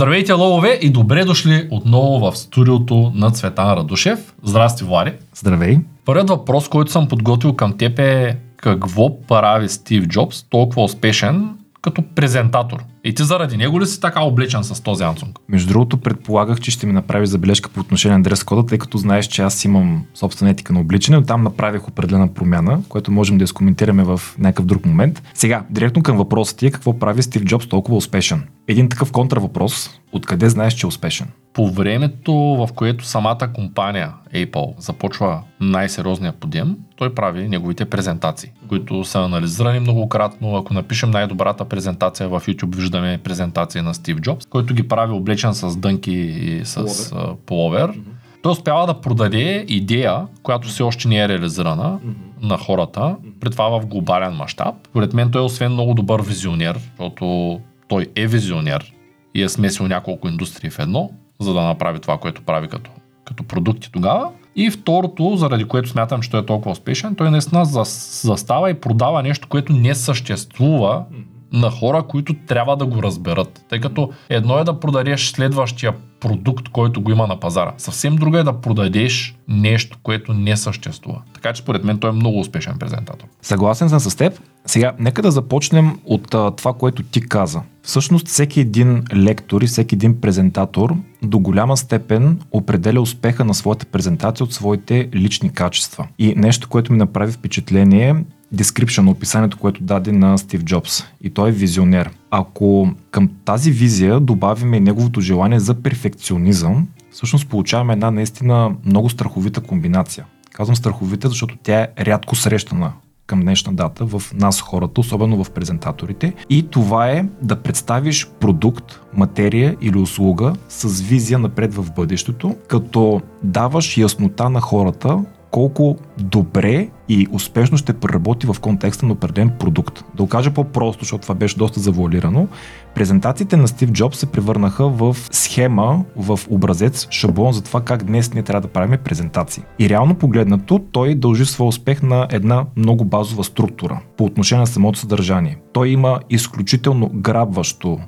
Здравейте, ловове и добре дошли отново в студиото на Цветан Радушев. Здрасти, Влади. Здравей. Първият въпрос, който съм подготвил към теб е какво прави Стив Джобс толкова успешен като презентатор? И ти заради него ли си така облечен с този Ансунг? Между другото, предполагах, че ще ми направиш забележка по отношение на дрес кода, тъй като знаеш, че аз имам собствена етика на обличане, но там направих определена промяна, което можем да изкоментираме в някакъв друг момент. Сега, директно към въпроса ти е какво прави Стив Джобс толкова успешен? Един такъв контравъпрос, откъде знаеш, че е успешен? По времето, в което самата компания Apple започва най-сериозния подем, той прави неговите презентации, които са анализирани многократно. Ако напишем най-добрата презентация в YouTube, виждаме презентация на Стив Джобс, който ги прави облечен с дънки и с половер. Той успява да продаде идея, която все още не е реализирана mm-hmm. на хората, mm-hmm. при това в глобален мащаб. Поред мен той е освен много добър визионер, защото той е визионер и е смесил няколко индустрии в едно, за да направи това, което прави като, като продукти тогава. И второто, заради което смятам, че той е толкова успешен, той наистина застава и продава нещо, което не съществува на хора, които трябва да го разберат. Тъй като едно е да продадеш следващия продукт, който го има на пазара. Съвсем друго е да продадеш нещо, което не съществува. Така че според мен той е много успешен презентатор. Съгласен съм с теб. Сега, нека да започнем от а, това, което ти каза. Всъщност, всеки един лектор и всеки един презентатор до голяма степен определя успеха на своята презентация от своите лични качества. И нещо, което ми направи впечатление description, описанието, което даде на Стив Джобс. И той е визионер. Ако към тази визия добавиме неговото желание за перфекционизъм, всъщност получаваме една наистина много страховита комбинация. Казвам страховита, защото тя е рядко срещана към днешна дата в нас хората, особено в презентаторите. И това е да представиш продукт, материя или услуга с визия напред в бъдещето, като даваш яснота на хората колко добре и успешно ще проработи в контекста на определен продукт. Да го кажа по-просто, защото това беше доста завуалирано, презентациите на Стив Джобс се превърнаха в схема, в образец, шаблон за това как днес ние трябва да правим презентации. И реално погледнато, той дължи своя успех на една много базова структура по отношение на самото съдържание. Той има изключително грабващо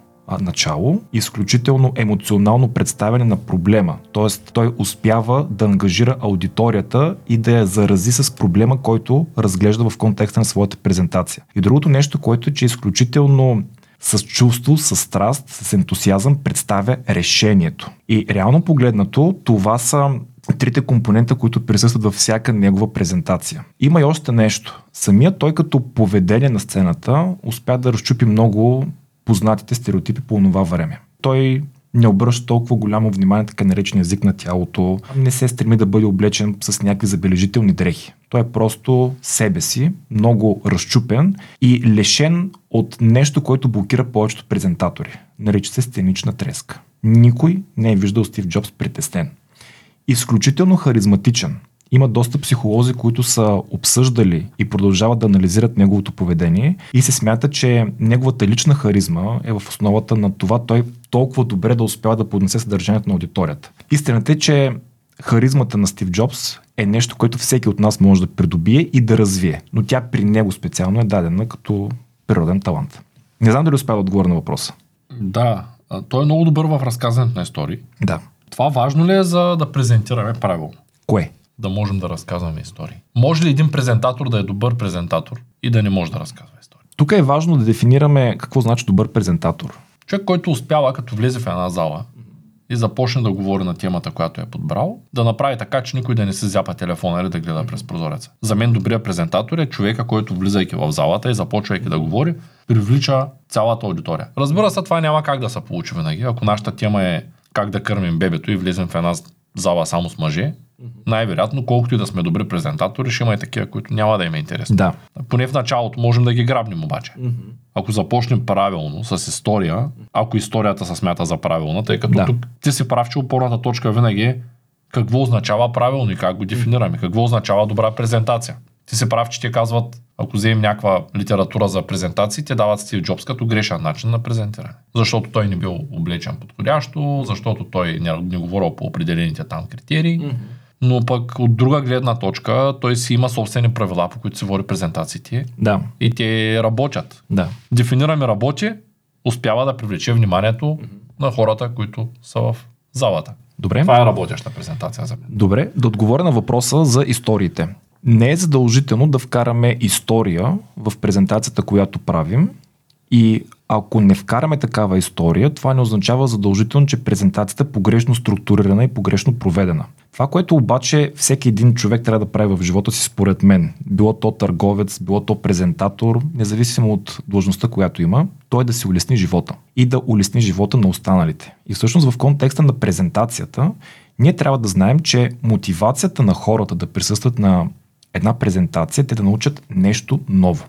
начало, изключително емоционално представяне на проблема. Тоест, той успява да ангажира аудиторията и да я зарази с проблема, който разглежда в контекста на своята презентация. И другото нещо, което е, че е изключително с чувство, с страст, с ентусиазъм представя решението. И реално погледнато, това са трите компонента, които присъстват във всяка негова презентация. Има и още нещо. Самият той като поведение на сцената успя да разчупи много познатите стереотипи по това време. Той не обръща толкова голямо внимание така наречен език на тялото, не се стреми да бъде облечен с някакви забележителни дрехи. Той е просто себе си, много разчупен и лишен от нещо, което блокира повечето презентатори. Нарича се сценична треска. Никой не е виждал Стив Джобс притеснен. Изключително харизматичен, има доста психолози, които са обсъждали и продължават да анализират неговото поведение и се смята, че неговата лична харизма е в основата на това той толкова добре да успява да поднесе съдържанието на аудиторията. Истината е, че харизмата на Стив Джобс е нещо, което всеки от нас може да придобие и да развие, но тя при него специално е дадена като природен талант. Не знам дали успя да отговоря на въпроса. Да, той е много добър в разказването на истории. Да. Това важно ли е за да презентираме правилно? Кое? Да можем да разказваме истории. Може ли един презентатор да е добър презентатор и да не може да разказва истории? Тук е важно да дефинираме какво значи добър презентатор. Човек, който успява, като влезе в една зала и започне да говори на темата, която е подбрал, да направи така, че никой да не се зяпа телефона или да гледа през прозореца. За мен добрият презентатор е човека, който влизайки в залата и започвайки да говори, привлича цялата аудитория. Разбира се, това няма как да се получи винаги. Ако нашата тема е как да кърмим бебето и влезем в една зала само с мъже, най-вероятно, колкото и да сме добри презентатори, ще има и такива, които няма да им е интересно. Да. Поне в началото можем да ги грабнем обаче. Mm-hmm. Ако започнем правилно с история, ако историята се смята за правилна, тъй като да. тук ти си прав, че опорната точка винаги е какво означава правилно и как го дефинираме, какво означава добра презентация. Ти си прав, че ти казват, ако вземем някаква литература за презентации, те дават Стив Джобс като грешен начин на презентиране. Защото той не бил облечен подходящо, защото той не, не говорил по определените там критерии. Mm-hmm но пък от друга гледна точка той си има собствени правила, по които се води презентациите. Да. И те работят. Да. Дефинираме работи, успява да привлече вниманието mm-hmm. на хората, които са в залата. Добре. Това е работеща презентация за мен. Добре, да отговоря на въпроса за историите. Не е задължително да вкараме история в презентацията, която правим. И ако не вкараме такава история, това не означава задължително, че презентацията е погрешно структурирана и погрешно проведена. Това, което обаче всеки един човек трябва да прави в живота си, според мен, било то търговец, било то презентатор, независимо от длъжността, която има, то е да си улесни живота и да улесни живота на останалите. И всъщност в контекста на презентацията, ние трябва да знаем, че мотивацията на хората да присъстват на една презентация, те да научат нещо ново.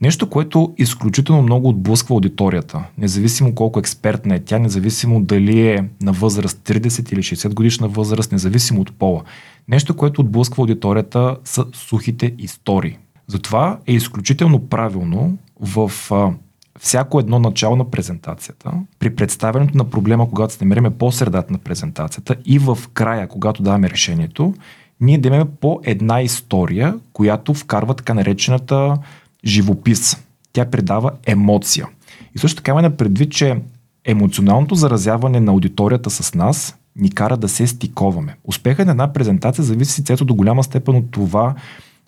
Нещо, което изключително много отблъсква аудиторията, независимо колко експертна е тя, независимо дали е на възраст 30 или 60 годишна възраст, независимо от пола. Нещо, което отблъсква аудиторията са сухите истории. Затова е изключително правилно в а, всяко едно начало на презентацията, при представянето на проблема, когато се намериме по средата на презентацията и в края, когато даваме решението, ние да имаме по една история, която вкарва така наречената живопис. Тя предава емоция. И също така имаме предвид, че емоционалното заразяване на аудиторията с нас ни кара да се стиковаме. Успехът на една презентация зависи цето до голяма степен от това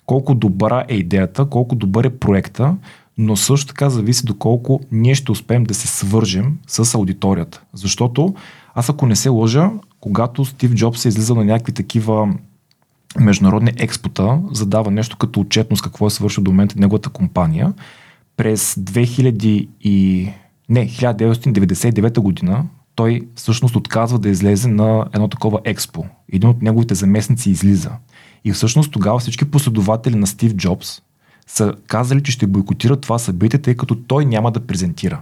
колко добра е идеята, колко добър е проекта, но също така зависи доколко ние ще успеем да се свържем с аудиторията. Защото аз ако не се лъжа, когато Стив Джобс е излизал на някакви такива международни експота задава нещо като отчетност какво е свършил до момента неговата компания. През 2000 и... не, 1999 година той всъщност отказва да излезе на едно такова експо. Един от неговите заместници излиза. И всъщност тогава всички последователи на Стив Джобс са казали, че ще бойкотират това събитие, тъй като той няма да презентира.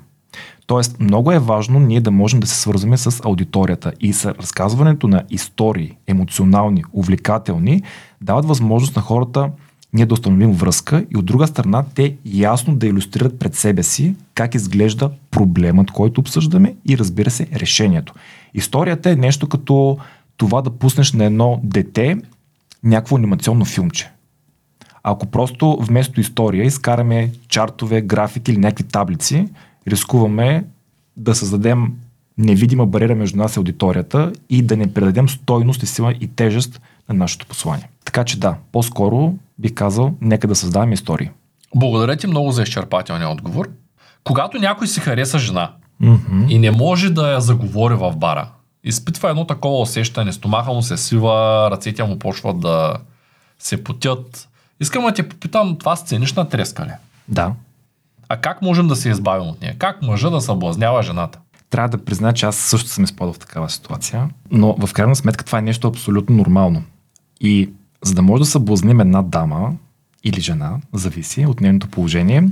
Тоест, много е важно ние да можем да се свързваме с аудиторията и с разказването на истории, емоционални, увлекателни, дават възможност на хората ние да установим връзка и от друга страна те ясно да иллюстрират пред себе си как изглежда проблемът, който обсъждаме и разбира се решението. Историята е нещо като това да пуснеш на едно дете някакво анимационно филмче. Ако просто вместо история изкараме чартове, графики или някакви таблици, рискуваме да създадем невидима бариера между нас и аудиторията и да не предадем стойност и сила и тежест на нашето послание. Така че да, по-скоро бих казал, нека да създаваме истории. Благодаря ти много за изчерпателния отговор. Когато някой си хареса жена Mm-hmm. и не може да я заговори в бара, изпитва едно такова усещане, стомаха му се свива, ръцете му почват да се потят. Искам да те попитам, това сценична треска ли? Да. А как можем да се избавим от нея? Как мъжа да съблазнява жената? Трябва да призная, че аз също съм изпадал в такава ситуация, но в крайна сметка това е нещо абсолютно нормално. И за да може да съблазним една дама или жена, зависи от нейното положение,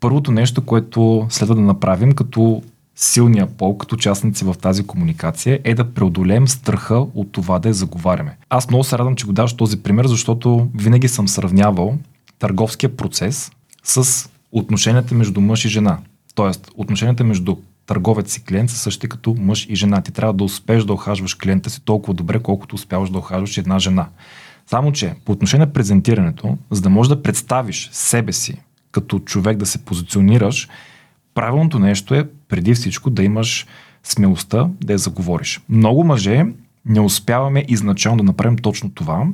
първото нещо, което следва да направим като силния пол, като участници в тази комуникация, е да преодолеем страха от това да я заговаряме. Аз много се радвам, че го даваш този пример, защото винаги съм сравнявал търговския процес с отношенията между мъж и жена. Тоест, отношенията между търговец и клиент са същи като мъж и жена. Ти трябва да успееш да охажваш клиента си толкова добре, колкото успяваш да охажваш една жена. Само, че по отношение на презентирането, за да можеш да представиш себе си като човек да се позиционираш, правилното нещо е преди всичко да имаш смелостта да я заговориш. Много мъже не успяваме изначално да направим точно това,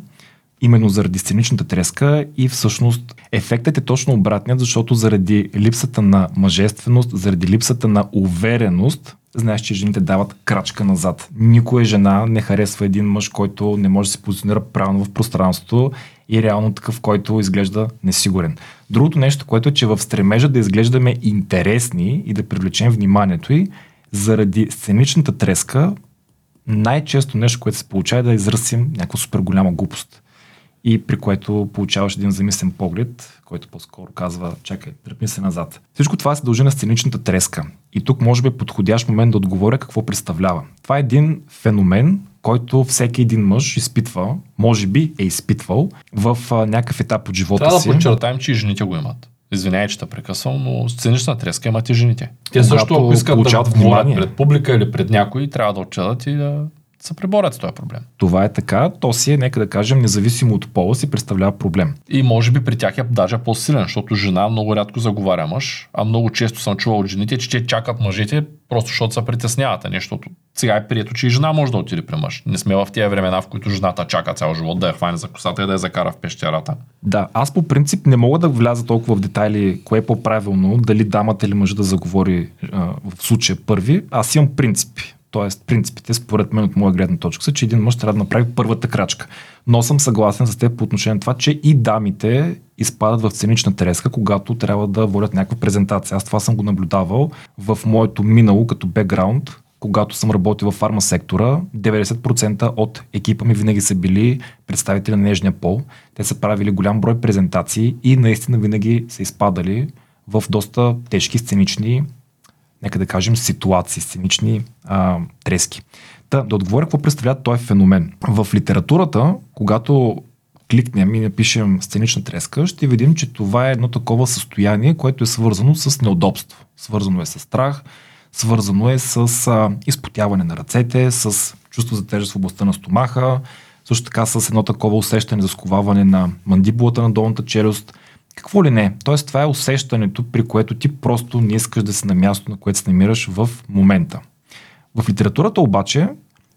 именно заради сценичната треска и всъщност ефектът е точно обратният, защото заради липсата на мъжественост, заради липсата на увереност, знаеш, че жените дават крачка назад. Никоя жена не харесва един мъж, който не може да се позиционира правилно в пространството и реално такъв, който изглежда несигурен. Другото нещо, което е, че в стремежа да изглеждаме интересни и да привлечем вниманието и заради сценичната треска, най-често нещо, което се получава е да изръсим някаква супер голяма глупост и при което получаваш един замислен поглед, който по-скоро казва, чакай, тръпни се назад. Всичко това се дължи на сценичната треска. И тук може би е подходящ момент да отговоря какво представлява. Това е един феномен, който всеки един мъж изпитва, може би е изпитвал в а, някакъв етап от живота Трябва си. да подчертаем, че и жените го имат. Извинявай, че те прекъсвам, но сценична треска имат и жените. Те Когато също, ако искат да внимание. пред публика или пред някой, трябва да отчитат и да се преборят с този проблем. Това е така, то си е, нека да кажем, независимо от пола си представлява проблем. И може би при тях е даже по-силен, защото жена много рядко заговаря мъж, а много често съм чувал от жените, че те чакат мъжете, просто защото се притесняват, а нещото. Сега е прието, че и жена може да отиде при мъж. Не сме в тези времена, в които жената чака цял живот да я хване за косата и да я закара в пещерата. Да, аз по принцип не мога да вляза толкова в детайли, кое е по-правилно, дали дамата или мъжа да заговори а, в случая първи. Аз имам принципи. Тоест, принципите, според мен, от моя гледна точка са, че един мъж трябва да направи първата крачка. Но съм съгласен с теб по отношение на това, че и дамите изпадат в ценична треска, когато трябва да водят някаква презентация. Аз това съм го наблюдавал в моето минало като бекграунд, когато съм работил в фарма сектора, 90% от екипа ми винаги са били представители на нежния пол. Те са правили голям брой презентации и наистина винаги са изпадали в доста тежки сценични нека да кажем, ситуации, сценични а, трески. Та, да отговоря какво представлява този феномен. В литературата, когато кликнем и напишем сценична треска, ще видим, че това е едно такова състояние, което е свързано с неудобство. Свързано е с страх, свързано е с а, изпотяване на ръцете, с чувство за тежест в областта на стомаха, също така с едно такова усещане за сковаване на мандибулата на долната челюст – какво ли не? Тоест това е усещането, при което ти просто не искаш да си на място, на което се намираш в момента. В литературата обаче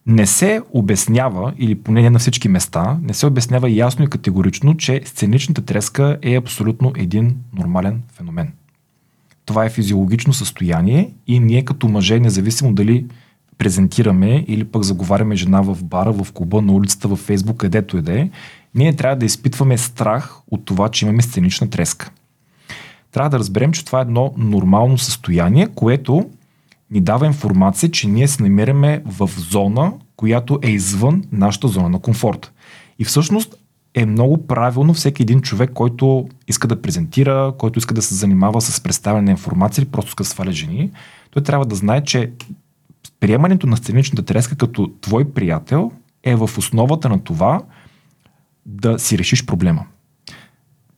не се обяснява, или поне не на всички места, не се обяснява ясно и категорично, че сценичната треска е абсолютно един нормален феномен. Това е физиологично състояние и ние като мъже, независимо дали презентираме или пък заговаряме жена в бара, в клуба, на улицата, в Фейсбук, където и да е, ние трябва да изпитваме страх от това, че имаме сценична треска. Трябва да разберем, че това е едно нормално състояние, което ни дава информация, че ние се намираме в зона, която е извън нашата зона на комфорт. И всъщност е много правилно всеки един човек, който иска да презентира, който иска да се занимава с представяне на информация или просто иска да сваля жени, той трябва да знае, че приемането на сценичната треска като твой приятел е в основата на това да си решиш проблема.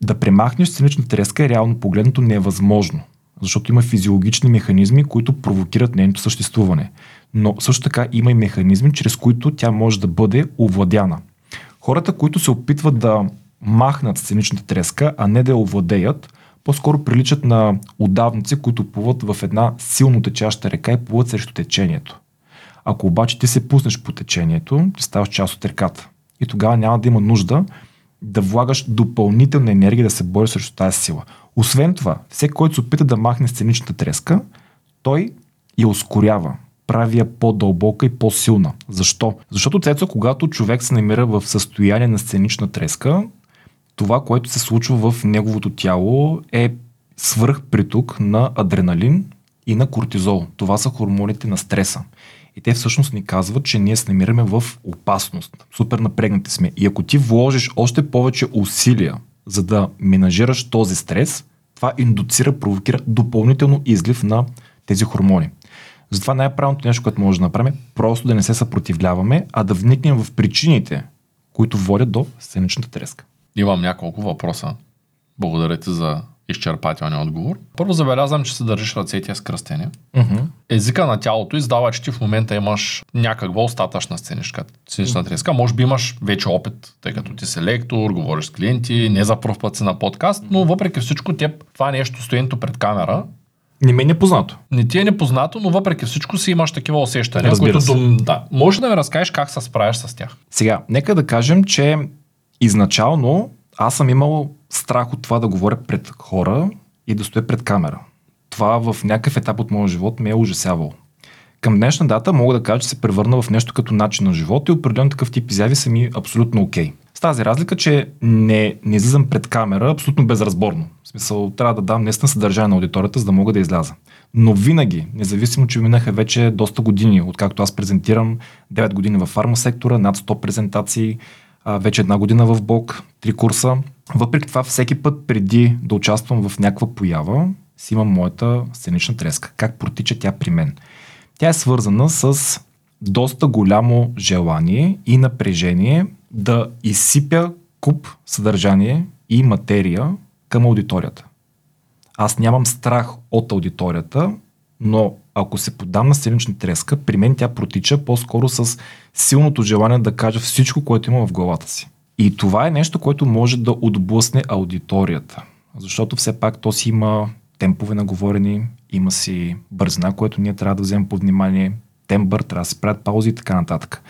Да премахнеш сценичната треска е реално погледнато невъзможно, защото има физиологични механизми, които провокират нейното съществуване. Но също така има и механизми, чрез които тя може да бъде овладяна. Хората, които се опитват да махнат сценичната треска, а не да я овладеят, по-скоро приличат на удавници, които плуват в една силно течаща река и плуват срещу течението. Ако обаче ти се пуснеш по течението, ти ставаш част от реката. И тогава няма да има нужда да влагаш допълнителна енергия да се бори срещу тази сила. Освен това, всеки, който се опита да махне сценичната треска, той я ускорява, прави я по-дълбока и по-силна. Защо? Защото цецо, когато човек се намира в състояние на сценична треска, това, което се случва в неговото тяло е свръхприток на адреналин и на кортизол. Това са хормоните на стреса. И те всъщност ни казват, че ние се намираме в опасност. Супер напрегнати сме. И ако ти вложиш още повече усилия, за да менажираш този стрес, това индуцира, провокира допълнително излив на тези хормони. Затова най-правилното нещо, което може да направим, е просто да не се съпротивляваме, а да вникнем в причините, които водят до сценичната треска. Имам няколко въпроса. Благодаря ти за изчерпателния отговор. Първо забелязвам, че се държиш ръцете с кръстени. Uh-huh. Езика на тялото издава, че ти в момента имаш някаква остатъчна сценичка, сценична uh-huh. треска. Може би имаш вече опит, тъй като ти си лектор, говориш с клиенти, не за първ път си на подкаст, но въпреки всичко теб това нещо, стоенето пред камера, не ми е непознато. Не ти е непознато, но въпреки всичко си имаш такива усещания, Разбира които дом... да. Може да ми разкажеш как се справяш с тях. Сега, нека да кажем, че изначално аз съм имал страх от това да говоря пред хора и да стоя пред камера. Това в някакъв етап от моя живот ме е ужасявало. Към днешна дата мога да кажа, че се превърна в нещо като начин на живот и определен такъв тип изяви са ми абсолютно окей. Okay. С тази разлика, че не, не излизам пред камера абсолютно безразборно. В смисъл, трябва да дам наистина съдържание на аудиторията, за да мога да изляза. Но винаги, независимо, че минаха вече доста години, откакто аз презентирам 9 години във фарма сектора, над 100 презентации, вече една година в Бог, три курса. Въпреки това, всеки път преди да участвам в някаква поява, си имам моята сценична треска. Как протича тя при мен? Тя е свързана с доста голямо желание и напрежение да изсипя куп съдържание и материя към аудиторията. Аз нямам страх от аудиторията, но ако се подам на сценична треска, при мен тя протича по-скоро с силното желание да кажа всичко, което има в главата си. И това е нещо, което може да отблъсне аудиторията. Защото все пак то си има темпове на говорени, има си бързина, което ние трябва да вземем под внимание, тембър, трябва да се правят паузи и така нататък.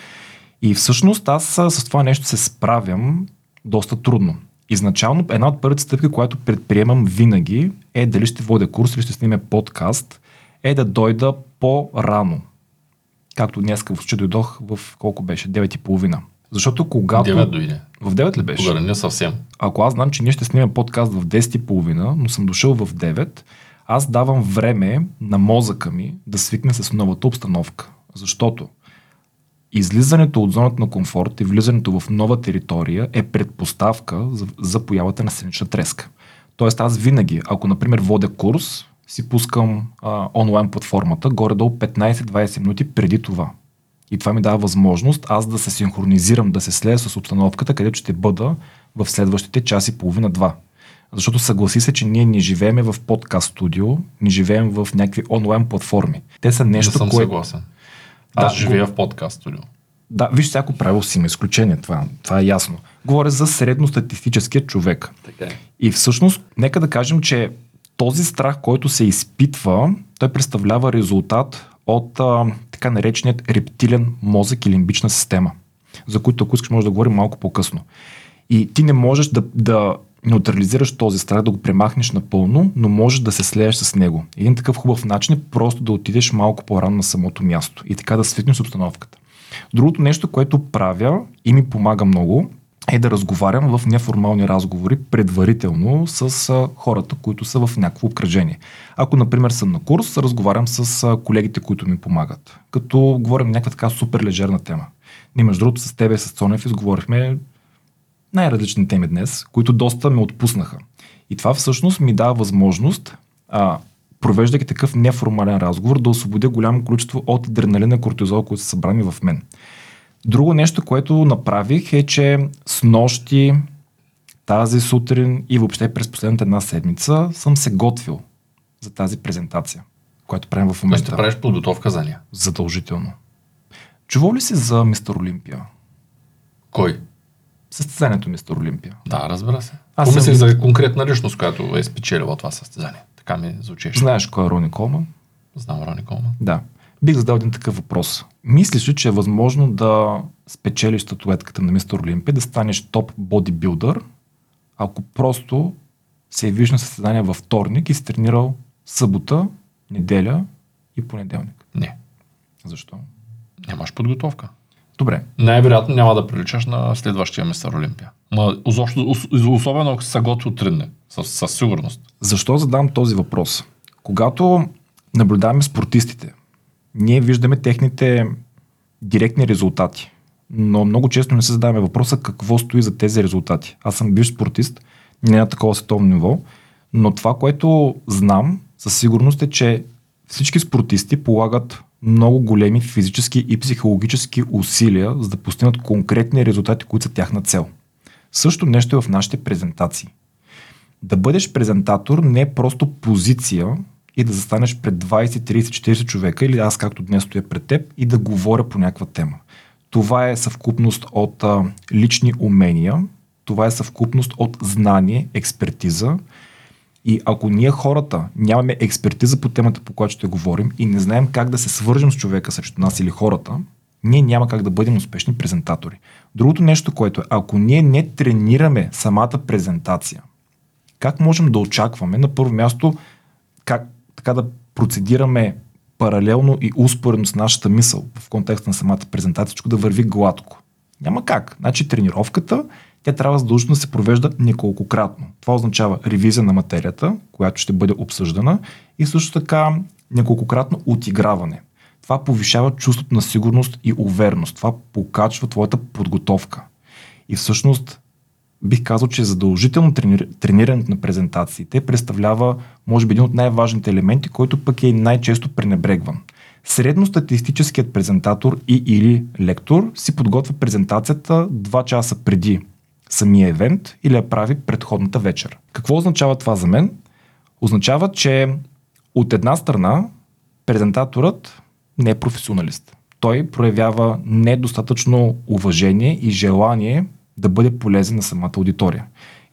И всъщност аз с това нещо се справям доста трудно. Изначално една от първите стъпки, която предприемам винаги е дали ще водя курс или ще сниме подкаст, е да дойда по-рано. Както днес в случай дойдох в колко беше? 9.30. Защото когато... 9 дойде. В 9 ли беше? Тогава не съвсем. Ако аз знам, че ние ще снимем подкаст в 10.30, но съм дошъл в 9, аз давам време на мозъка ми да свикне с новата обстановка. Защото излизането от зоната на комфорт и влизането в нова територия е предпоставка за, за появата на сценична треска. Тоест аз винаги, ако например водя курс, си пускам а, онлайн платформата горе-долу 15-20 минути преди това. И това ми дава възможност аз да се синхронизирам, да се слея с обстановката, където ще бъда в следващите час и половина-два. Защото съгласи се, че ние не живееме в подкаст студио, не живеем в някакви онлайн платформи. Те са нещо, Не съм което... съгласен. Аз Да, живея в подкаст студио. Да, виж, всяко правило си има изключение, това, това е ясно. Говоря за средностатистическия човек. Така е. И всъщност, нека да кажем, че този страх, който се изпитва, той представлява резултат от а, така нареченият рептилен мозък и лимбична система, за които ако искаш може да говорим малко по-късно. И ти не можеш да, да неутрализираш този страх, да го премахнеш напълно, но можеш да се слееш с него. Един такъв хубав начин е просто да отидеш малко по-рано на самото място и така да свикнеш обстановката. Другото нещо, което правя и ми помага много, е да разговарям в неформални разговори предварително с хората, които са в някакво обкръжение. Ако, например, съм на курс, разговарям с колегите, които ми помагат. Като говорим някаква така супер лежерна тема. Ние, между другото, с тебе, с Цонев, изговорихме най-различни теми днес, които доста ме отпуснаха. И това всъщност ми дава възможност, а, провеждайки такъв неформален разговор, да освободя голямо количество от адреналина и кортизол, които са събрани в мен. Друго нещо, което направих е, че с нощи, тази сутрин и въобще през последната една седмица съм се готвил за тази презентация, която правим в момента. ще правиш подготовка за нея. Задължително. Чувал ли си за Мистер Олимпия? Кой? Състезанието Мистер Олимпия. Да, разбира се. Аз съм Помислих ги- за конкретна личност, която е спечелила това състезание. Така ми звучеше. Знаеш кой е Рони Колман? Знам Рони Колман. Да. Бих задал един такъв въпрос. Мислиш ли, че е възможно да спечелиш статуетката на Мистер Олимпия, да станеш топ бодибилдър, ако просто се явиш на състезание във вторник и си тренирал събота, неделя и понеделник? Не. Защо? Нямаш подготовка. Добре. Най-вероятно няма да приличаш на следващия мистер Олимпия. Ма, изобщо, ос- особено ако се готви три дни. Със, със сигурност. Защо задам този въпрос? Когато наблюдаваме спортистите, ние виждаме техните директни резултати. Но много често не се задаваме въпроса какво стои за тези резултати. Аз съм бивш спортист, не на такова световно ниво, но това, което знам със сигурност е, че всички спортисти полагат много големи физически и психологически усилия, за да постигнат конкретни резултати, които са тяхна цел. Също нещо е в нашите презентации. Да бъдеш презентатор не е просто позиция и да застанеш пред 20, 30, 40 човека или аз както днес стоя пред теб и да говоря по някаква тема. Това е съвкупност от а, лични умения, това е съвкупност от знание, експертиза. И ако ние хората нямаме експертиза по темата, по която ще говорим и не знаем как да се свържем с човека срещу нас или хората, ние няма как да бъдем успешни презентатори. Другото нещо, което е, ако ние не тренираме самата презентация, как можем да очакваме на първо място как така да процедираме паралелно и успоредно с нашата мисъл в контекста на самата презентация, да върви гладко. Няма как. Значи тренировката, тя трябва задължително да се провежда неколкократно. Това означава ревизия на материята, която ще бъде обсъждана и също така неколкократно отиграване. Това повишава чувството на сигурност и увереност. Това покачва твоята подготовка. И всъщност бих казал, че задължително трени... тренирането на презентациите представлява, може би, един от най-важните елементи, който пък е най-често пренебрегван. Средностатистическият презентатор и или лектор си подготвя презентацията 2 часа преди самия евент или я прави предходната вечер. Какво означава това за мен? Означава, че от една страна презентаторът не е професионалист. Той проявява недостатъчно уважение и желание да бъде полезен на самата аудитория.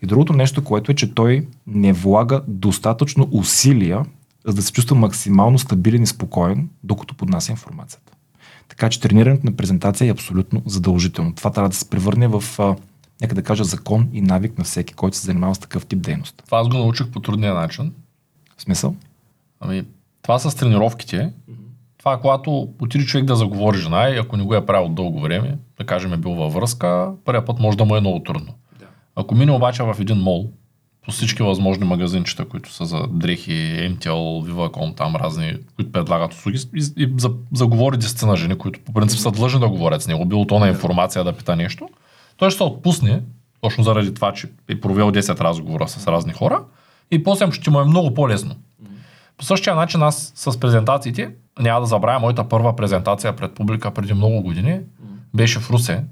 И другото нещо, което е, че той не влага достатъчно усилия, за да се чувства максимално стабилен и спокоен, докато поднася информацията. Така че тренирането на презентация е абсолютно задължително. Това трябва да се превърне в, а, нека да кажа, закон и навик на всеки, който се занимава с такъв тип дейност. Това аз го научих по трудния начин. В смисъл? Ами, това с тренировките. Това когато отиде човек да заговори жена и ако не го е правил дълго време, да кажем е бил във връзка, първият път може да му е много трудно. Да. Ако мине обаче в един мол, по всички възможни магазинчета, които са за дрехи, MTL, Viva.com, там разни, които предлагат услуги, и, и за, заговори десетина жени, които по принцип са длъжни да говорят с него, било то на информация да пита нещо, той ще се отпусне, точно заради това, че е провел 10 разговора с разни хора, и после ще му е много по-лесно. По същия начин аз с презентациите, няма да забравя моята първа презентация пред публика преди много години, беше в Русе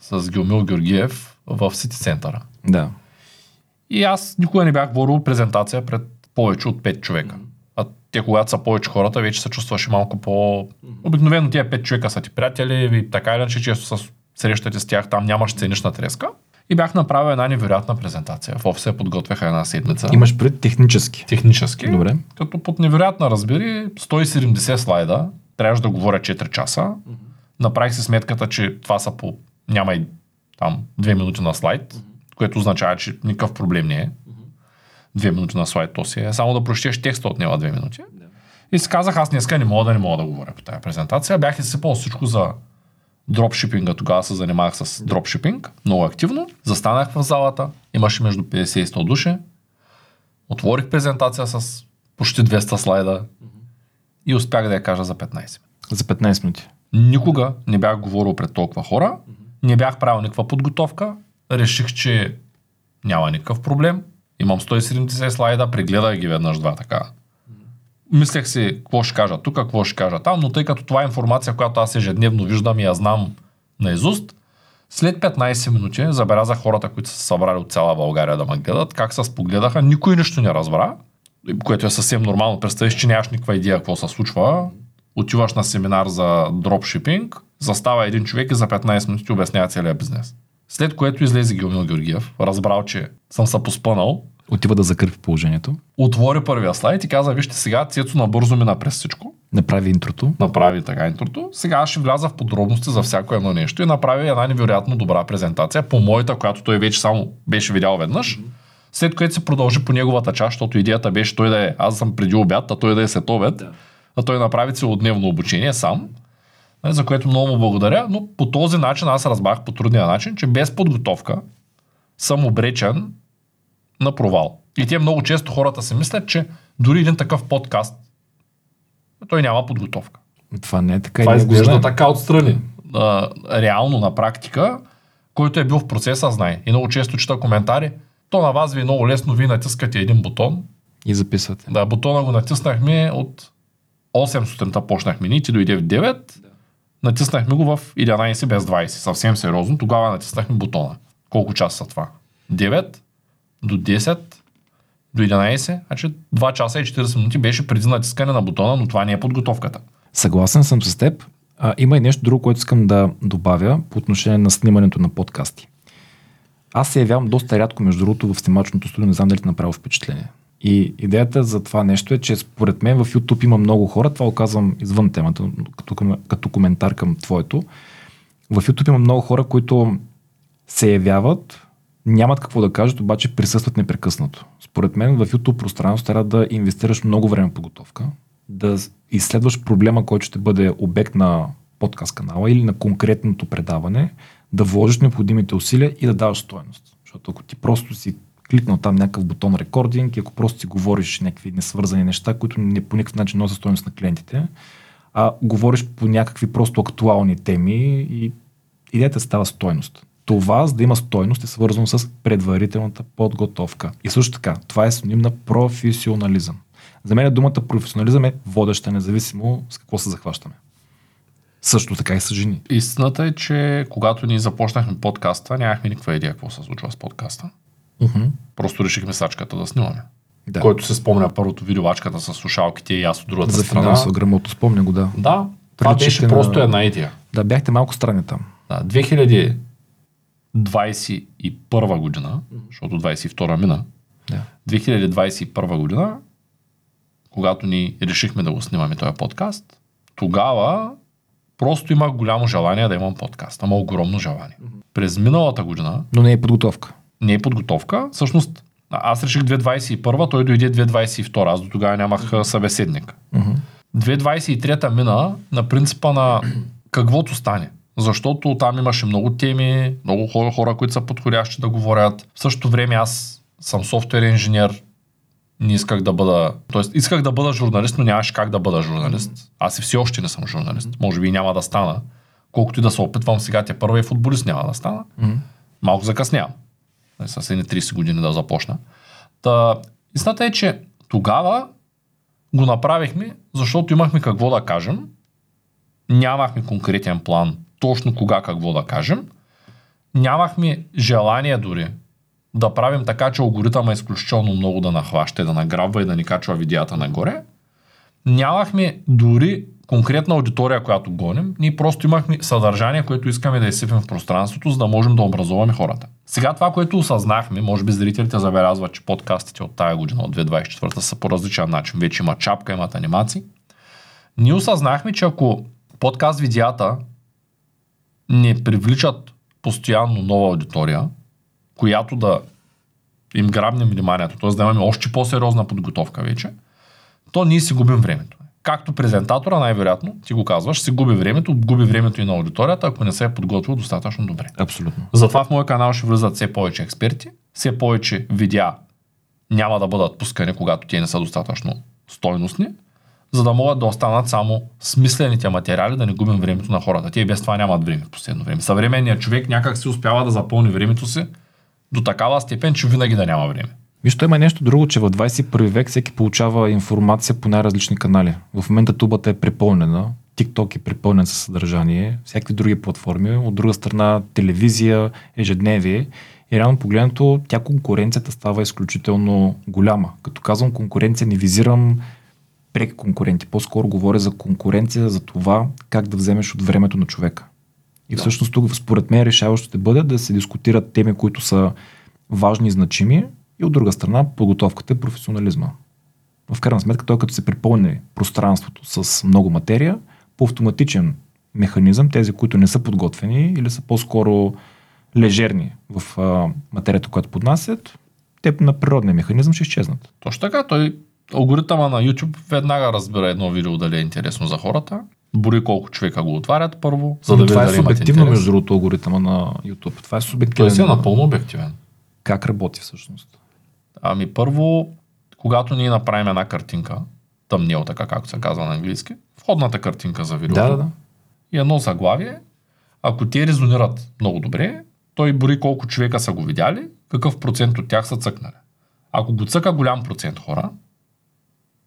с Геомил Георгиев в Сити центъра. Да. И аз никога не бях говорил презентация пред повече от 5 човека. А те, когато са повече хората, вече се чувстваше малко по... Обикновено тия 5 човека са ти приятели и така или иначе често се срещате с тях, там нямаш сценична треска. И бях направил една невероятна презентация. В офисе подготвяха една седмица. Имаш пред технически. Технически. Добре. Като под невероятна разбери, 170 слайда, трябваше да говоря 4 часа. Направих си сметката, че това са по... Няма и там 2 минути на слайд, което означава, че никакъв проблем не е. Две минути на слайд, то си е. Само да прочетеш текста отнема две минути. И си казах, аз днеска не мога да не мога да говоря по тази презентация. Бях изсипал всичко за дропшипинга. Тогава се занимавах с дропшипинг много активно. Застанах в залата, имаше между 50 и 100 души. Отворих презентация с почти 200 слайда и успях да я кажа за 15. За 15 минути. Никога не бях говорил пред толкова хора, не бях правил никаква подготовка, реших, че няма никакъв проблем. Имам 170 слайда, прегледах ги веднъж два така. Мислех си какво ще кажа тук, какво ще кажа там, но тъй като това е информация, която аз ежедневно виждам и я знам наизуст, след 15 минути забелязах хората, които са събрали от цяла България да ме гледат, как се спогледаха, никой нищо не разбра, което е съвсем нормално. Представиш, че нямаш никаква идея какво се случва. Отиваш на семинар за дропшипинг, застава един човек и за 15 минути обяснява целият бизнес. След което излезе Геомил Георгиев, разбрал, че съм се поспънал, Отива да закърпи положението. отвори първия слайд и каза, вижте сега, Цецо набързо мина през всичко. Направи интрото. Направи така интрото. Сега аз ще вляза в подробности за всяко едно нещо и направи една невероятно добра презентация по моята, която той вече само беше видял веднъж. След което се продължи по неговата част, защото идеята беше той да е, аз съм преди обяд, а той да е след обед. А той направи целодневно обучение сам, нали, за което много му благодаря, но по този начин аз разбрах по трудния начин, че без подготовка съм обречен на провал. И те много често хората си мислят, че дори един такъв подкаст, той няма подготовка. Това не е така. Това изглежда така отстрани. А, реално на практика, който е бил в процеса, знае. И много често чета коментари. То на вас ви е много лесно, вие натискате един бутон. И записвате. Да, бутона го натиснахме от 8 сутринта почнахме ние, ти дойде в 9. Натиснахме го в 11 без 20. Съвсем сериозно. Тогава натиснахме бутона. Колко часа са това? 9 до 10 до 11, значи 2 часа и 40 минути беше преди натискане на бутона, но това не е подготовката. Съгласен съм с теб. А, има и нещо друго, което искам да добавя по отношение на снимането на подкасти. Аз се явявам доста рядко, между другото, в снимачното студио, не знам дали ти направо впечатление. И идеята за това нещо е, че според мен в YouTube има много хора, това го казвам извън темата, като, като коментар към твоето. В YouTube има много хора, които се явяват, нямат какво да кажат, обаче присъстват непрекъснато. Според мен в YouTube пространство трябва да инвестираш много време в подготовка, да изследваш проблема, който ще бъде обект на подкаст канала или на конкретното предаване, да вложиш необходимите усилия и да даваш стоеност. Защото ако ти просто си кликнал там някакъв бутон рекординг и ако просто си говориш някакви несвързани неща, които не по никакъв начин носят стоеност на клиентите, а говориш по някакви просто актуални теми и идеята става стойност. Това, за да има стойност, е свързано с предварителната подготовка. И също така, това е синоним на професионализъм. За мен думата професионализъм е водеща, независимо с какво се захващаме. Също така и с жени. Истината е, че когато ние започнахме подкаста, нямахме никаква идея какво се случва с подкаста. Uh-huh. Просто решихме сачката да снимаме. Да. който се спомня първото видео, ачката с слушалките и аз от другата За страна. финансова грамота, спомня го, да. Да, това Приличате беше на- просто една идея. Да, бяхте малко странни там. Да, 2021 година, защото 22 мина, Да. 2021 година, когато ни решихме да го снимаме този подкаст, тогава просто имах голямо желание да имам подкаст. Ама огромно желание. През миналата година, Но не е подготовка. не е подготовка, всъщност аз реших 2021, той дойде 2022, аз до тогава нямах събеседник. 2023 мина на принципа на каквото стане. Защото там имаше много теми, много хора, хора които са подходящи да говорят. В същото време аз съм софтуер инженер, не исках да бъда... Тоест, исках да бъда журналист, но нямаше как да бъда журналист. Аз и все още не съм журналист. Може би и няма да стана. Колкото и да се опитвам сега, те първа и футболист няма да стана. Малко закъснявам. Нали, С едни 30 години да започна. Та, истината е, че тогава го направихме, защото имахме какво да кажем. Нямахме конкретен план точно кога какво да кажем. Нямахме желание дори да правим така, че алгоритъма е изключително много да нахваща, да награбва и да ни качва видеята нагоре. Нямахме дори конкретна аудитория, която гоним. Ние просто имахме съдържание, което искаме да изсипем в пространството, за да можем да образуваме хората. Сега това, което осъзнахме, може би зрителите забелязват, че подкастите от тая година, от 2024 са по различен начин. Вече има чапка, имат анимации. Ние осъзнахме, че ако подкаст видеята не привличат постоянно нова аудитория, която да им грабнем вниманието, т.е. да имаме още по-сериозна подготовка вече, то ние си губим времето. Както презентатора, най-вероятно, ти го казваш, си губи времето, губи времето и на аудиторията, ако не се е подготвил достатъчно добре. Абсолютно. Затова в моя канал ще влизат все повече експерти, все повече видеа няма да бъдат пускани, когато те не са достатъчно стойностни, за да могат да останат само смислените материали, да не губим времето на хората. Те без това нямат време в последно време. Съвременният човек някак си успява да запълни времето си до такава степен, че винаги да няма време. Виж, има нещо друго, че в 21 век всеки получава информация по най-различни канали. В момента тубата е препълнена, TikTok е препълнен със съдържание, всякакви други платформи, от друга страна телевизия, ежедневие. И реално погледнато, тя конкуренцията става изключително голяма. Като казвам конкуренция, не визирам преки конкуренти. По-скоро говоря за конкуренция, за това как да вземеш от времето на човека. И Да. всъщност тук, според мен, решаващо ще бъде да се дискутират теми, които са важни и значими, и от друга страна подготовката и професионализма. В крайна сметка, той като се припълни пространството с много материя, по автоматичен механизъм, тези, които не са подготвени или са по-скоро лежерни в а, материята, която поднасят, те на природния механизъм ще изчезнат. Точно така, той алгоритъма на YouTube веднага разбира едно видео дали е интересно за хората. Бори колко човека го отварят първо, за да види това е дали субективно, между другото, алгоритъма на YouTube. Това е Той субективно. си е напълно обективен. Как работи всъщност? Ами първо, когато ние направим една картинка, тъмнел, така както се казва на английски, входната картинка за видеото Да, да, да. и едно заглавие, ако те резонират много добре, той бори колко човека са го видяли, какъв процент от тях са цъкнали. Ако го цъка голям процент хора,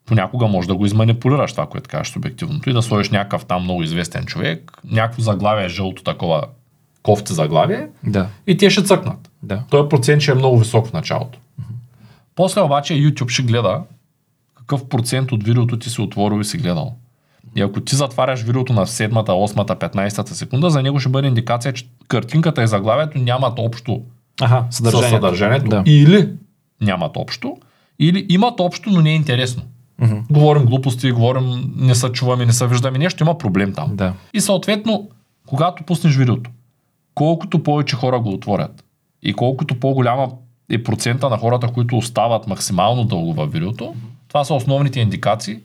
понякога може да го изманипулираш това, което кажеш субективното и да сложиш някакъв там много известен човек, някакво заглавие жълто такова кофти заглавие Да, и те ще цъкнат. да. Той процент ще е много висок в началото. После обаче YouTube ще гледа какъв процент от видеото ти си отворил и си гледал. И ако ти затваряш видеото на 7-та, 8-та, 15-та секунда, за него ще бъде индикация, че картинката и заглавието нямат общо Аха, със съдържанието. съдържанието. Да. Или нямат общо, или имат общо, но не е интересно. Мгм. Говорим глупости, говорим, не се чуваме, не се виждаме, нещо има проблем там. Да. И съответно, когато пуснеш видеото, колкото повече хора го отворят и колкото по-голяма е процента на хората, които остават максимално дълго във видеото, това са основните индикации,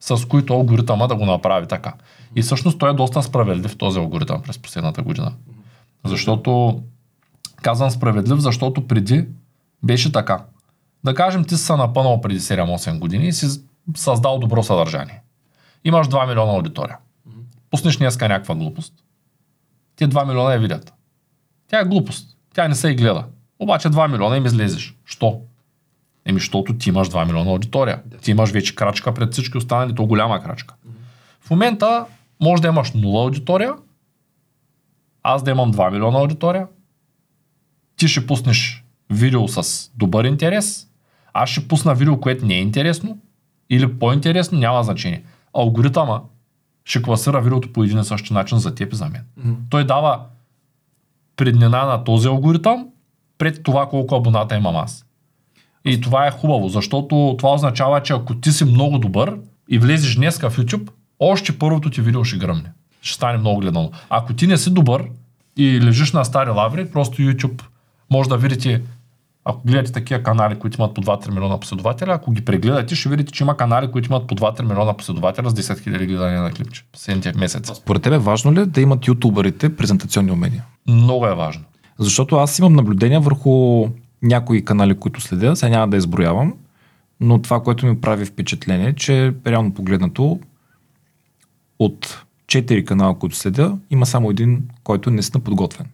с които алгоритъма да го направи така. И всъщност той е доста справедлив този алгоритъм през последната година. Защото, казвам справедлив, защото преди беше така. Да кажем, ти си се напънал преди 7-8 години и си създал добро съдържание. Имаш 2 милиона аудитория. Пуснеш днеска някаква глупост. Те 2 милиона я видят. Тя е глупост. Тя не се и гледа. Обаче 2 милиона им излезеш. Що? Еми, защото ти имаш 2 милиона аудитория. Ти имаш вече крачка пред всички останали, то голяма крачка. В момента може да имаш 0 аудитория, аз да имам 2 милиона аудитория, ти ще пуснеш видео с добър интерес, Аз ще пусна видео, което не е интересно или по-интересно, няма значение. Алгоритъма ще класира видеото по един и същи начин за теб и за мен. Мгм. Той дава преднина на този алгоритъм пред това колко абоната имам аз. И това е хубаво, защото това означава, че ако ти си много добър и влезеш днеска в YouTube, още първото ти видео ще гръмне. Ще стане много гледано. Ако ти не си добър и лежиш на стари лаври, просто YouTube може да видите, ако гледате такива канали, които имат по 2-3 милиона последователя, ако ги прегледате, ще видите, че има канали, които имат по 2-3 милиона последователя с 10 000 гледания на клипче. Последните месеци. Според тебе важно ли е да имат ютубърите презентационни умения? Много е важно. Защото аз имам наблюдения върху някои канали, които следя, сега няма да изброявам, но това, което ми прави впечатление, че реално погледнато от 4 канала, които следя, има само един, който е наистина подготвен.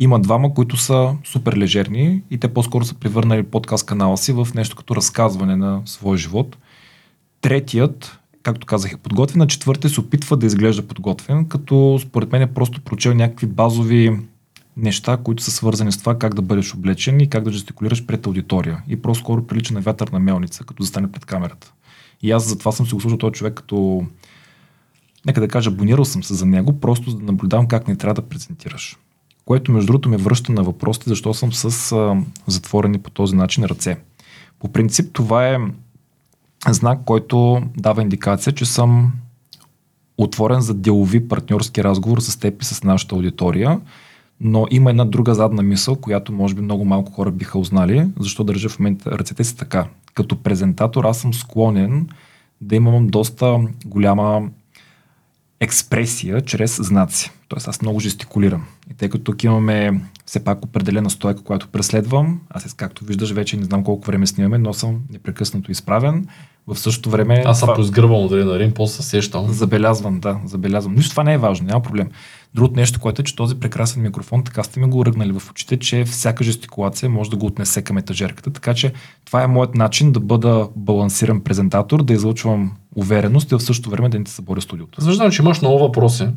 Има двама, които са супер лежерни и те по-скоро са превърнали подкаст канала си в нещо като разказване на своя живот. Третият, както казах, е подготвен, а четвъртият се опитва да изглежда подготвен, като според мен е просто прочел някакви базови неща, които са свързани с това как да бъдеш облечен и как да жестикулираш пред аудитория. И просто скоро прилича на вятърна мелница, като застане пред камерата. И аз затова съм си го този човек като нека да кажа, абонирал съм се за него, просто за да наблюдавам как не трябва да презентираш. Което, между другото, ме връща на въпросите, защо съм с а, затворени по този начин ръце. По принцип, това е знак, който дава индикация, че съм отворен за делови партньорски разговор с теб и с нашата аудитория, но има една друга задна мисъл, която може би много малко хора биха узнали, защо държа в момента ръцете си така. Като презентатор аз съм склонен да имам доста голяма експресия чрез знаци. Тоест аз много жестикулирам. И тъй като тук имаме все пак определена стойка, която преследвам, аз както виждаш вече не знам колко време снимаме, но съм непрекъснато изправен. В същото време... Аз съм това- поизгърбал нали, на рим, после се сещам. Забелязвам, да, забелязвам. Нищо това не е важно, няма проблем. Другото нещо, което е, че този прекрасен микрофон, така сте ми го ръгнали в очите, че всяка жестикулация може да го отнесе към етажерката. Така че това е моят начин да бъда балансиран презентатор, да излъчвам увереност и в същото време да не ти съборя студиото. Виждам, че имаш много въпроси,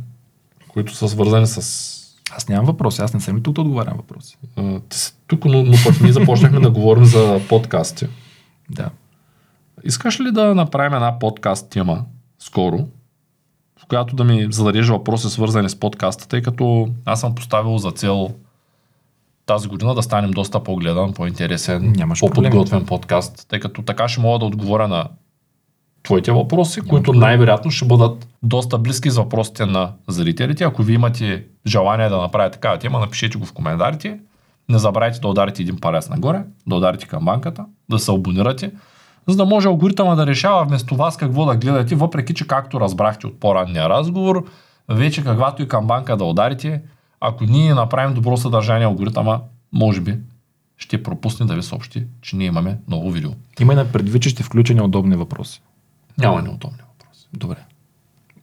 които са свързани с... Аз нямам въпроси, аз не съм ли тук да отговарям въпроси. а, тук, но, но пък ние започнахме да говорим за подкасти. Да. Искаш ли да направим една подкаст тема скоро, в която да ми зададеш въпроси свързани с подкаста, тъй като аз съм поставил за цел тази година да станем доста по-гледан, по-интересен, Нямаш по-подготвен подкаст, тъй като така ще мога да отговоря на твоите въпроси, които най-вероятно ще бъдат доста близки с въпросите на зрителите. Ако ви имате желание да направите такава тема, напишете го в коментарите. Не забравяйте да ударите един палец нагоре, да ударите камбанката, да се абонирате, за да може алгоритъма да решава вместо вас какво да гледате, въпреки че както разбрахте от по-ранния разговор, вече каквато и камбанка да ударите, ако ние направим добро съдържание, алгоритъма може би ще пропусне да ви съобщи, че ние имаме ново видео. Има и на предвид, че ще включа неудобни въпроси. Няма неудобни въпроси. Добре.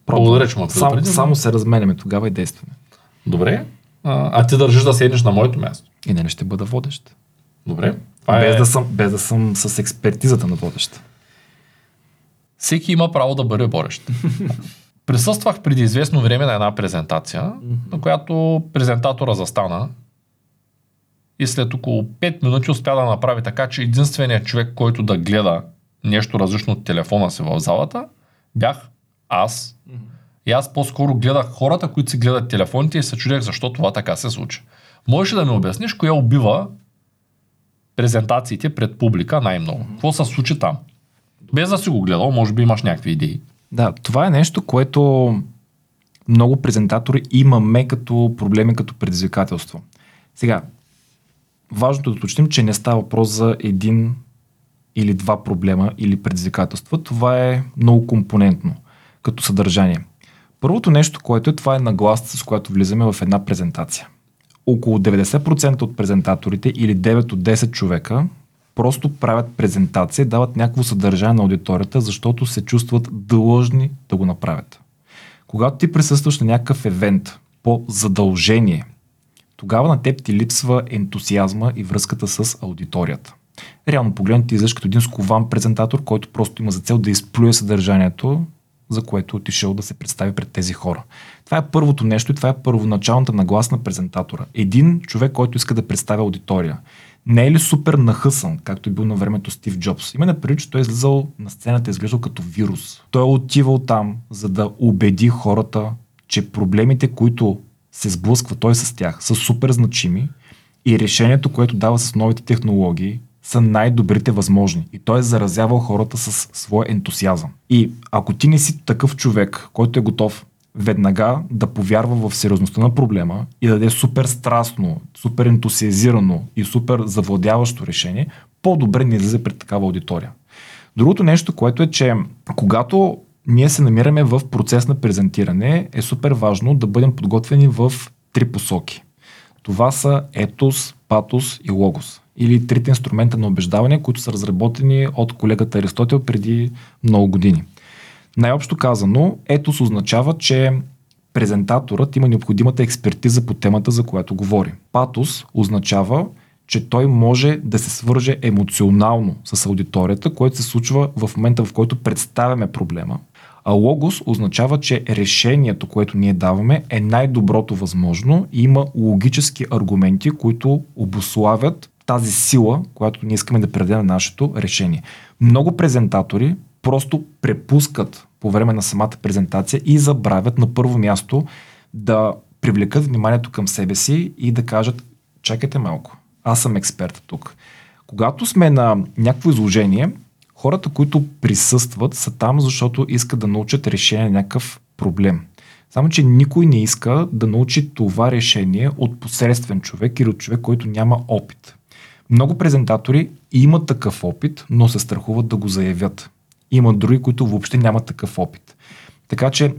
Благодаря, че ме Само, само се разменяме тогава и действаме. Добре. А, а ти държиш да седнеш на моето място. И не ли ще бъда водещ. Добре. Това Без, е... да съм, без да съм с експертизата на водещ. Всеки има право да бъде борещ. Присъствах преди известно време на една презентация, на която презентатора застана и след около 5 минути успя да направи така, че единственият човек, който да гледа нещо различно от телефона си в залата, бях аз. И аз по-скоро гледах хората, които си гледат телефоните и се чудех защо това така се случи. Можеш да ми обясниш, кое убива презентациите пред публика най-много? Какво се случи там? Без да си го гледал, може би имаш някакви идеи. Да, това е нещо, което много презентатори имаме като проблеми, като предизвикателство. Сега, важното да уточним, че не става въпрос за един или два проблема или предизвикателства. Това е много компонентно като съдържание. Първото нещо, което е, това е нагласата, с която влизаме в една презентация. Около 90% от презентаторите или 9 от 10 човека просто правят презентация, дават някакво съдържание на аудиторията, защото се чувстват длъжни да го направят. Когато ти присъстваш на някакъв евент по задължение, тогава на теб ти липсва ентусиазма и връзката с аудиторията. Реално погледнато излизаш като един скован презентатор, който просто има за цел да изплюе съдържанието за което отишъл да се представи пред тези хора. Това е първото нещо и това е първоначалната наглас на презентатора. Един човек, който иска да представя аудитория. Не е ли супер нахъсан, както е бил на времето Стив Джобс? Има на че той е излизал на сцената, е изглеждал като вирус. Той е отивал там, за да убеди хората, че проблемите, които се сблъсква той с тях, са супер значими и решението, което дава с новите технологии, са най-добрите възможни. И той е заразявал хората с своя ентусиазъм. И ако ти не си такъв човек, който е готов веднага да повярва в сериозността на проблема и да даде супер страстно, супер ентусиазирано и супер завладяващо решение, по-добре не излезе пред такава аудитория. Другото нещо, което е, че когато ние се намираме в процес на презентиране, е супер важно да бъдем подготвени в три посоки. Това са етос, патос и логос. Или трите инструмента на убеждаване, които са разработени от колегата Аристотел преди много години. Най-общо казано, етос означава, че презентаторът има необходимата експертиза по темата, за която говори. Патос означава, че той може да се свърже емоционално с аудиторията, което се случва в момента, в който представяме проблема. А логос означава, че решението, което ние даваме, е най-доброто възможно и има логически аргументи, които обославят тази сила, която ние искаме да предадем на нашето решение. Много презентатори просто препускат по време на самата презентация и забравят на първо място да привлекат вниманието към себе си и да кажат, чакайте малко, аз съм експерт тук. Когато сме на някакво изложение, хората, които присъстват, са там, защото искат да научат решение на някакъв проблем. Само, че никой не иска да научи това решение от посредствен човек или от човек, който няма опит. Много презентатори имат такъв опит, но се страхуват да го заявят. Има други, които въобще нямат такъв опит. Така че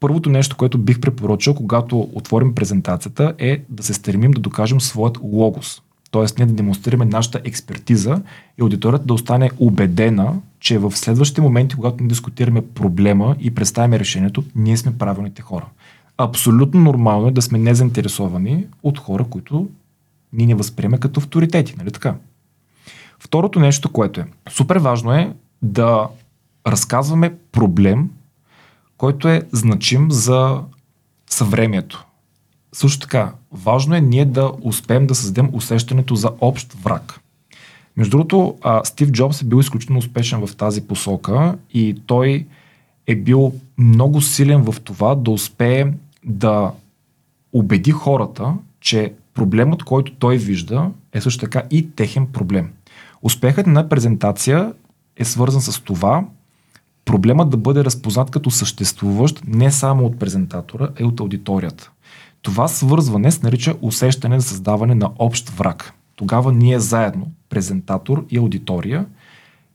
първото нещо, което бих препоръчал, когато отворим презентацията, е да се стремим да докажем своят логос. Тоест, ние да демонстрираме нашата експертиза и аудиторията да остане убедена, че в следващите моменти, когато ни дискутираме проблема и представяме решението, ние сме правилните хора. Абсолютно нормално е да сме незаинтересовани от хора, които ние не възприеме като авторитети, нали така? Второто нещо, което е супер важно е да разказваме проблем, който е значим за съвремието. Също така, важно е ние да успеем да създадем усещането за общ враг. Между другото, Стив Джобс е бил изключително успешен в тази посока и той е бил много силен в това да успее да убеди хората, че проблемът, който той вижда, е също така и техен проблем. Успехът на презентация е свързан с това проблемът да бъде разпознат като съществуващ не само от презентатора, а и от аудиторията. Това свързване се нарича усещане за създаване на общ враг. Тогава ние заедно, презентатор и аудитория,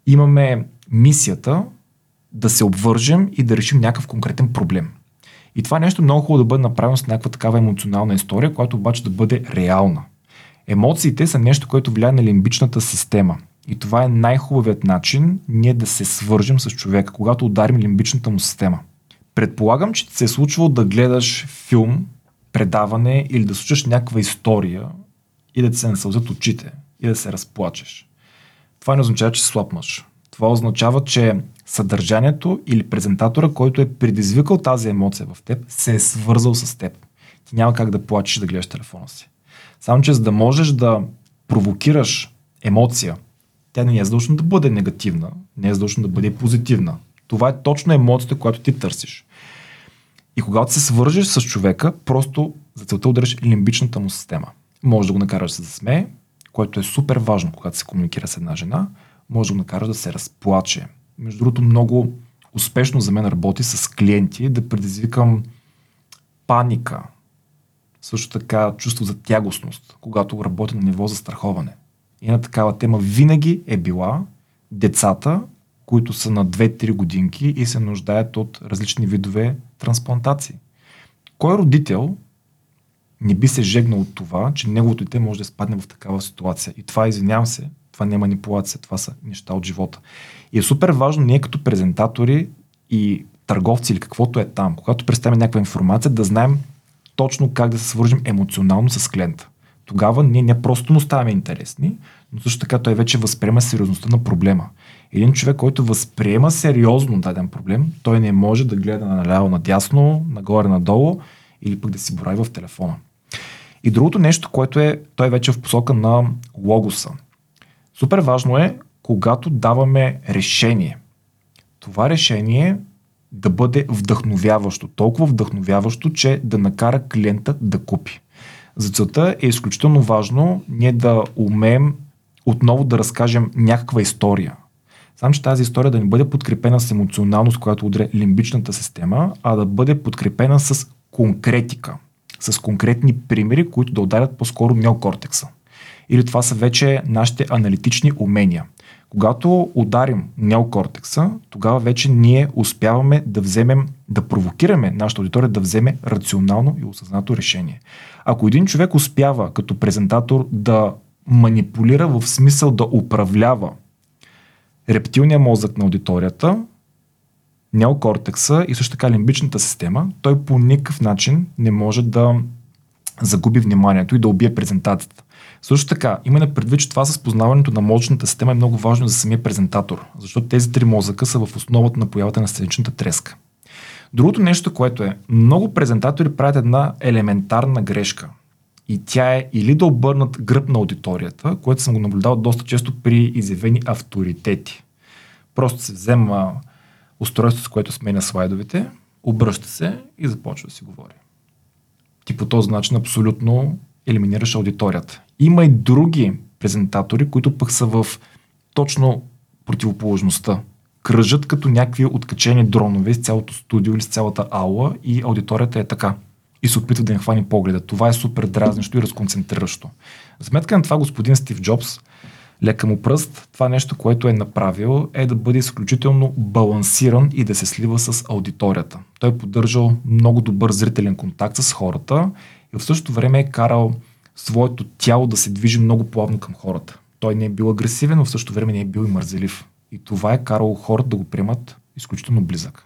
имаме мисията да се обвържем и да решим някакъв конкретен проблем. И това нещо е много хубаво да бъде направено с някаква такава емоционална история, която обаче да бъде реална. Емоциите са нещо, което влияе на лимбичната система. И това е най-хубавият начин ние да се свържем с човека, когато ударим лимбичната му система. Предполагам, че ти се е случвало да гледаш филм, предаване или да слушаш някаква история и да ти се насълзят очите и да се разплачеш. Това не означава, че си слаб мъж. Това означава, че съдържанието или презентатора, който е предизвикал тази емоция в теб, се е свързал с теб. Ти няма как да плачеш да гледаш телефона си. Само, че за да можеш да провокираш емоция, тя не е задължена да бъде негативна, не е задължена да бъде позитивна. Това е точно емоцията, която ти търсиш. И когато се свържеш с човека, просто за целта удариш лимбичната му система. Може да го накараш да се засмее, което е супер важно, когато се комуникира с една жена. Може да го накараш да се разплаче. Между другото, много успешно за мен работи с клиенти да предизвикам паника, също така чувство за тягостност, когато работя на ниво за страховане. И на такава тема винаги е била децата, които са на 2-3 годинки и се нуждаят от различни видове трансплантации. Кой родител не би се жегнал от това, че неговото дете може да спадне в такава ситуация? И това, извинявам се, това не е манипулация, това са неща от живота. И е супер важно ние като презентатори и търговци или каквото е там, когато представим някаква информация, да знаем точно как да се свържим емоционално с клиента. Тогава ние не просто му ставаме интересни, но също така той вече възприема сериозността на проблема. Един човек, който възприема сериозно даден проблем, той не може да гледа наляво надясно, нагоре надолу или пък да си борави в телефона. И другото нещо, което е, той е вече в посока на логоса. Супер важно е, когато даваме решение. Това решение да бъде вдъхновяващо. Толкова вдъхновяващо, че да накара клиента да купи. За целта е изключително важно ние да умеем отново да разкажем някаква история. Само, че тази история да не бъде подкрепена с емоционалност, която удря лимбичната система, а да бъде подкрепена с конкретика, с конкретни примери, които да ударят по-скоро неокортекса. Или това са вече нашите аналитични умения. Когато ударим неокортекса, тогава вече ние успяваме да вземем, да провокираме нашата аудитория да вземе рационално и осъзнато решение. Ако един човек успява като презентатор да манипулира в смисъл да управлява рептилния мозък на аудиторията, неокортекса и също така лимбичната система, той по никакъв начин не може да загуби вниманието и да убие презентацията. Също така, имаме предвид, че това с познаването на мозъчната система е много важно за самия презентатор, защото тези три мозъка са в основата на появата на сценичната треска. Другото нещо, което е, много презентатори правят една елементарна грешка. И тя е или да обърнат гръб на аудиторията, което съм го наблюдавал доста често при изявени авторитети. Просто се взема устройство, с което сменя слайдовете, обръща се и започва да си говори. Ти по този начин абсолютно елиминираш аудиторията. Има и други презентатори, които пък са в точно противоположността. Кръжат като някакви откачени дронове с цялото студио или с цялата аула и аудиторията е така. И се опитва да им хвани погледа. Това е супер дразнещо и разконцентриращо. За сметка на това господин Стив Джобс, лека му пръст, това нещо, което е направил, е да бъде изключително балансиран и да се слива с аудиторията. Той е поддържал много добър зрителен контакт с хората и в същото време е карал своето тяло да се движи много плавно към хората. Той не е бил агресивен, но в същото време не е бил и мързелив. И това е карало хората да го приемат изключително близък.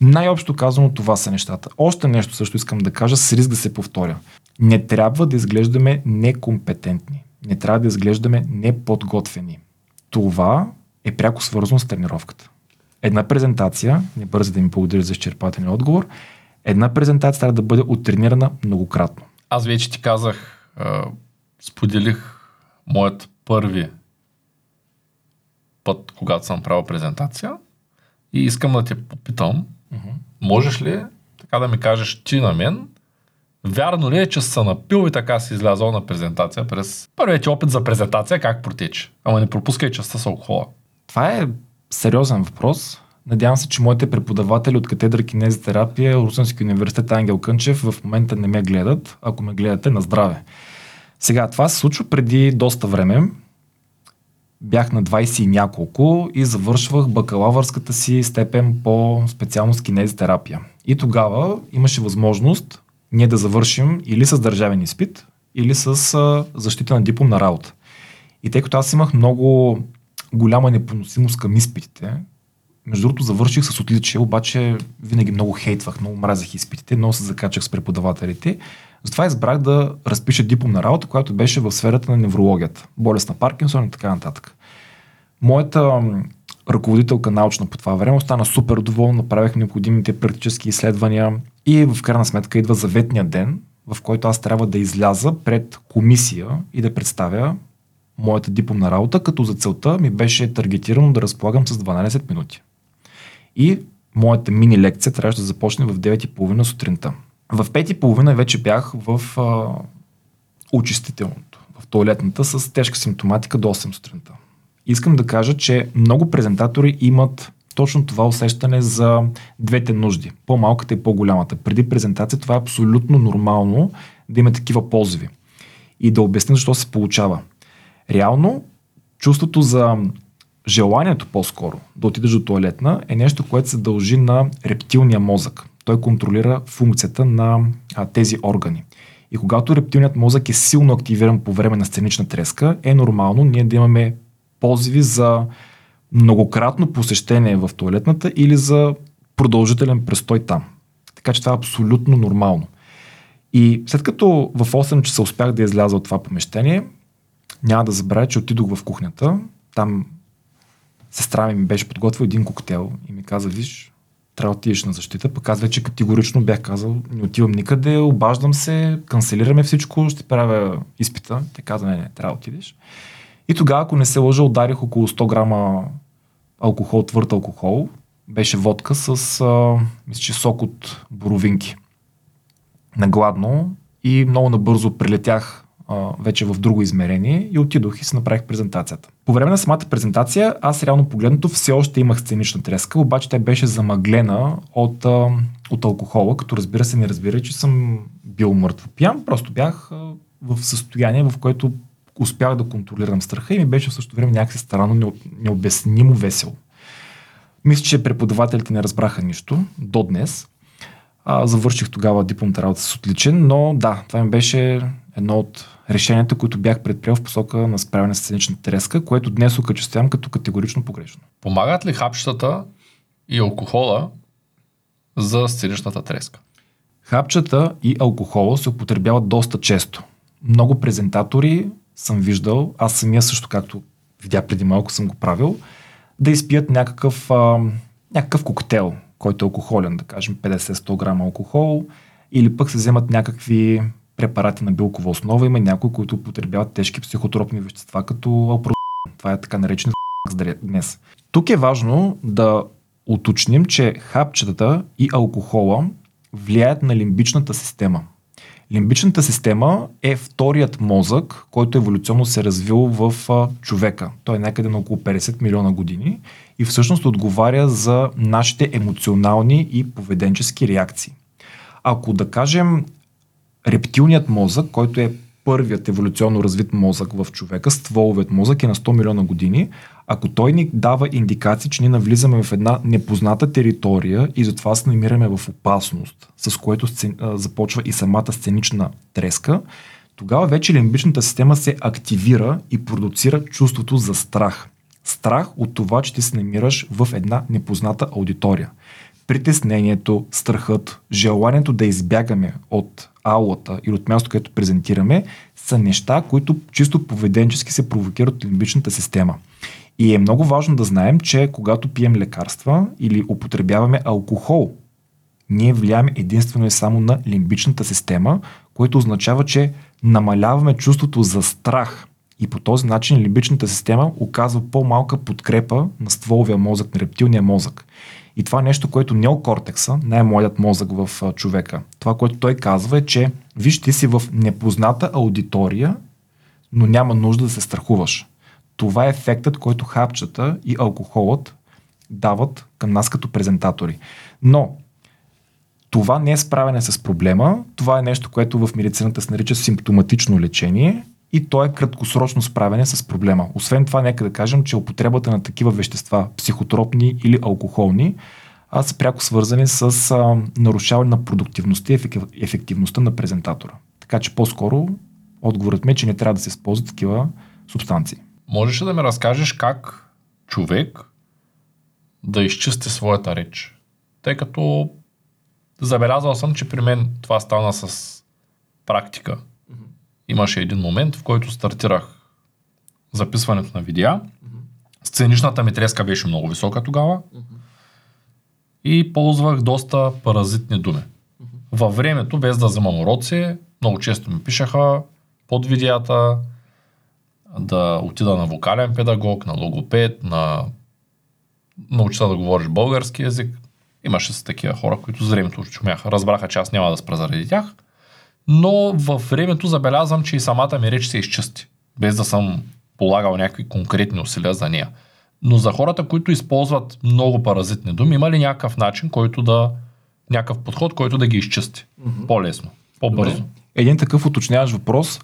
Най-общо казано това са нещата. Още нещо също искам да кажа с риск да се повторя. Не трябва да изглеждаме некомпетентни. Не трябва да изглеждаме неподготвени. Това е пряко свързано с тренировката. Една презентация, не бърза да ми благодаря за изчерпателен отговор, една презентация трябва да бъде оттренирана многократно. Аз вече ти казах, споделих моят първи път, когато съм правил презентация и искам да те попитам, uh-huh. можеш ли така да ми кажеш ти на мен, вярно ли е, че са напил и така си излязъл на презентация през първият ти опит за презентация, как протече? Ама не пропускай частта с алкохола. Това е сериозен въпрос. Надявам се, че моите преподаватели от катедра кинезитерапия, Русенски университет Ангел Кънчев в момента не ме гледат. Ако ме гледате, на здраве. Сега, това се случва преди доста време. Бях на 20 и няколко и завършвах бакалавърската си степен по специалност кинезитерапия. И тогава имаше възможност ние да завършим или с държавен изпит, или с защита на диплом на работа. И тъй като аз имах много голяма непоносимост към изпитите, между другото завърших с отличие, обаче винаги много хейтвах, много мразах изпитите, много се закачах с преподавателите. Затова избрах да разпиша дипломна работа, която беше в сферата на неврологията, болест на Паркинсон и така нататък. Моята ръководителка научна по това време остана супер доволна, направих необходимите практически изследвания и в крайна сметка идва заветния ден, в който аз трябва да изляза пред комисия и да представя моята дипломна работа, като за целта ми беше таргетирано да разполагам с 12 минути. И моята мини лекция трябваше да започне в 9.30 сутринта. В 5.30 вече бях в а, очистителното, в туалетната с тежка симптоматика до 8 сутринта. Искам да кажа, че много презентатори имат точно това усещане за двете нужди. По-малката и по-голямата. Преди презентация това е абсолютно нормално да има такива позиви. И да обясня защо се получава. Реално, чувството за желанието по-скоро да отидеш до туалетна е нещо, което се дължи на рептилния мозък. Той контролира функцията на а, тези органи. И когато рептилният мозък е силно активиран по време на сценична треска, е нормално ние да имаме позиви за многократно посещение в туалетната или за продължителен престой там. Така че това е абсолютно нормално. И след като в 8 часа успях да изляза от това помещение, няма да забравя, че отидох в кухнята. Там сестра ми ми беше подготвил един коктейл и ми каза, виж, трябва да отидеш на защита, пък аз вече категорично бях казал, не отивам никъде, обаждам се, канцелираме всичко, ще правя изпита. Те каза, не, не, трябва да отидеш. И тогава, ако не се лъжа, ударих около 100 грама алкохол, твърд алкохол. Беше водка с, а, мисля, че сок от боровинки. Нагладно и много набързо прилетях вече в друго измерение и отидох и си направих презентацията. По време на самата презентация, аз реално погледнато все още имах сценична треска, обаче тя беше замъглена от, а, от алкохола, като разбира се не разбира, че съм бил мъртво пиян, просто бях а, в състояние, в което успях да контролирам страха и ми беше в същото време някакси странно, необяснимо весело. Мисля, че преподавателите не разбраха нищо до днес. А, завърших тогава дипломната работа с отличен, но да, това ми беше едно от решенията, които бях предприел в посока на справяне с сценичната треска, което днес окачествявам като категорично погрешно. Помагат ли хапчетата и алкохола за сценичната треска? Хапчета и алкохола се употребяват доста често. Много презентатори съм виждал, аз самия също, както видя преди малко съм го правил, да изпият някакъв, а, някакъв коктейл, който е алкохолен, да кажем 50-100 грама алкохол, или пък се вземат някакви препарати на билкова основа. Има някои, които употребяват тежки психотропни вещества, като алпро... Това е така наречен днес. Тук е важно да уточним, че хапчетата и алкохола влияят на лимбичната система. Лимбичната система е вторият мозък, който еволюционно се е развил в човека. Той е някъде на около 50 милиона години и всъщност отговаря за нашите емоционални и поведенчески реакции. Ако да кажем рептилният мозък, който е първият еволюционно развит мозък в човека, стволовият мозък е на 100 милиона години, ако той ни дава индикации, че ние навлизаме в една непозната територия и затова се намираме в опасност, с което сцен... започва и самата сценична треска, тогава вече лимбичната система се активира и продуцира чувството за страх. Страх от това, че ти се намираш в една непозната аудитория. Притеснението, страхът, желанието да избягаме от аулата или от място, където презентираме, са неща, които чисто поведенчески се провокират от лимбичната система. И е много важно да знаем, че когато пием лекарства или употребяваме алкохол, ние влияем единствено и само на лимбичната система, което означава, че намаляваме чувството за страх. И по този начин лимбичната система оказва по-малка подкрепа на стволовия мозък, на рептилния мозък. И това е нещо, което неокортекса, най-младият мозък в човека, това, което той казва е, че виж, ти си в непозната аудитория, но няма нужда да се страхуваш. Това е ефектът, който хапчета и алкохолът дават към нас като презентатори. Но това не е справяне с проблема, това е нещо, което в медицината се нарича симптоматично лечение и то е краткосрочно справяне с проблема. Освен това, нека да кажем, че употребата на такива вещества, психотропни или алкохолни, а са пряко свързани с а, нарушаване на продуктивността и ефективността на презентатора. Така че по-скоро отговорът ми е, че не трябва да се използват такива субстанции. Можеш ли да ми разкажеш как човек да изчисти своята реч? Тъй като забелязал съм, че при мен това стана с практика. Имаше един момент, в който стартирах записването на видеа. Сценичната ми треска беше много висока тогава. И ползвах доста паразитни думи. Във времето, без да вземам уроци, много често ми пишаха под видеята, да отида на вокален педагог, на логопед, на науча да говориш български язик. Имаше с такива хора, които с времето чумяха. Разбраха, че аз няма да спра заради тях. Но във времето забелязвам, че и самата ми реч се изчисти. Без да съм полагал някакви конкретни усилия за нея. Но за хората, които използват много паразитни думи, има ли някакъв начин, който да. някакъв подход, който да ги изчисти? Mm-hmm. По-лесно, по-бързо. Добре. Един такъв уточняваш въпрос,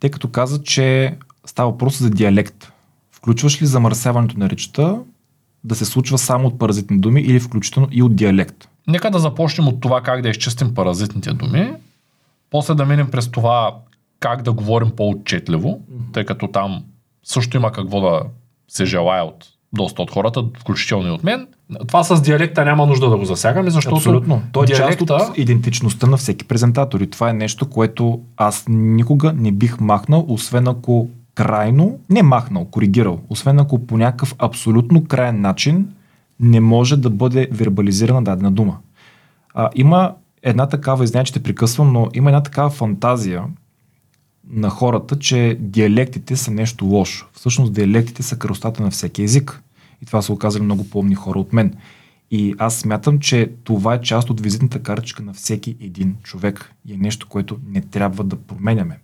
тъй като каза, че става въпрос за диалект. Включваш ли замърсяването на речта да се случва само от паразитни думи или включително и от диалект? Нека да започнем от това как да изчистим паразитните думи, после да минем през това как да говорим по-отчетливо, mm-hmm. тъй като там също има какво да се желая от доста от хората, включително и от мен. Това с диалекта няма нужда да го засягаме, защото Абсолютно. То е диалекта... част от идентичността на всеки презентатор и това е нещо, което аз никога не бих махнал, освен ако крайно, не махнал, коригирал, освен ако по някакъв абсолютно крайен начин не може да бъде вербализирана дадена дума. А, има една такава, извиня, че те прекъсвам, но има една такава фантазия на хората, че диалектите са нещо лошо. Всъщност диалектите са кръстата на всеки език. И това са оказали много по-умни хора от мен. И аз смятам, че това е част от визитната картичка на всеки един човек. И е нещо, което не трябва да променяме.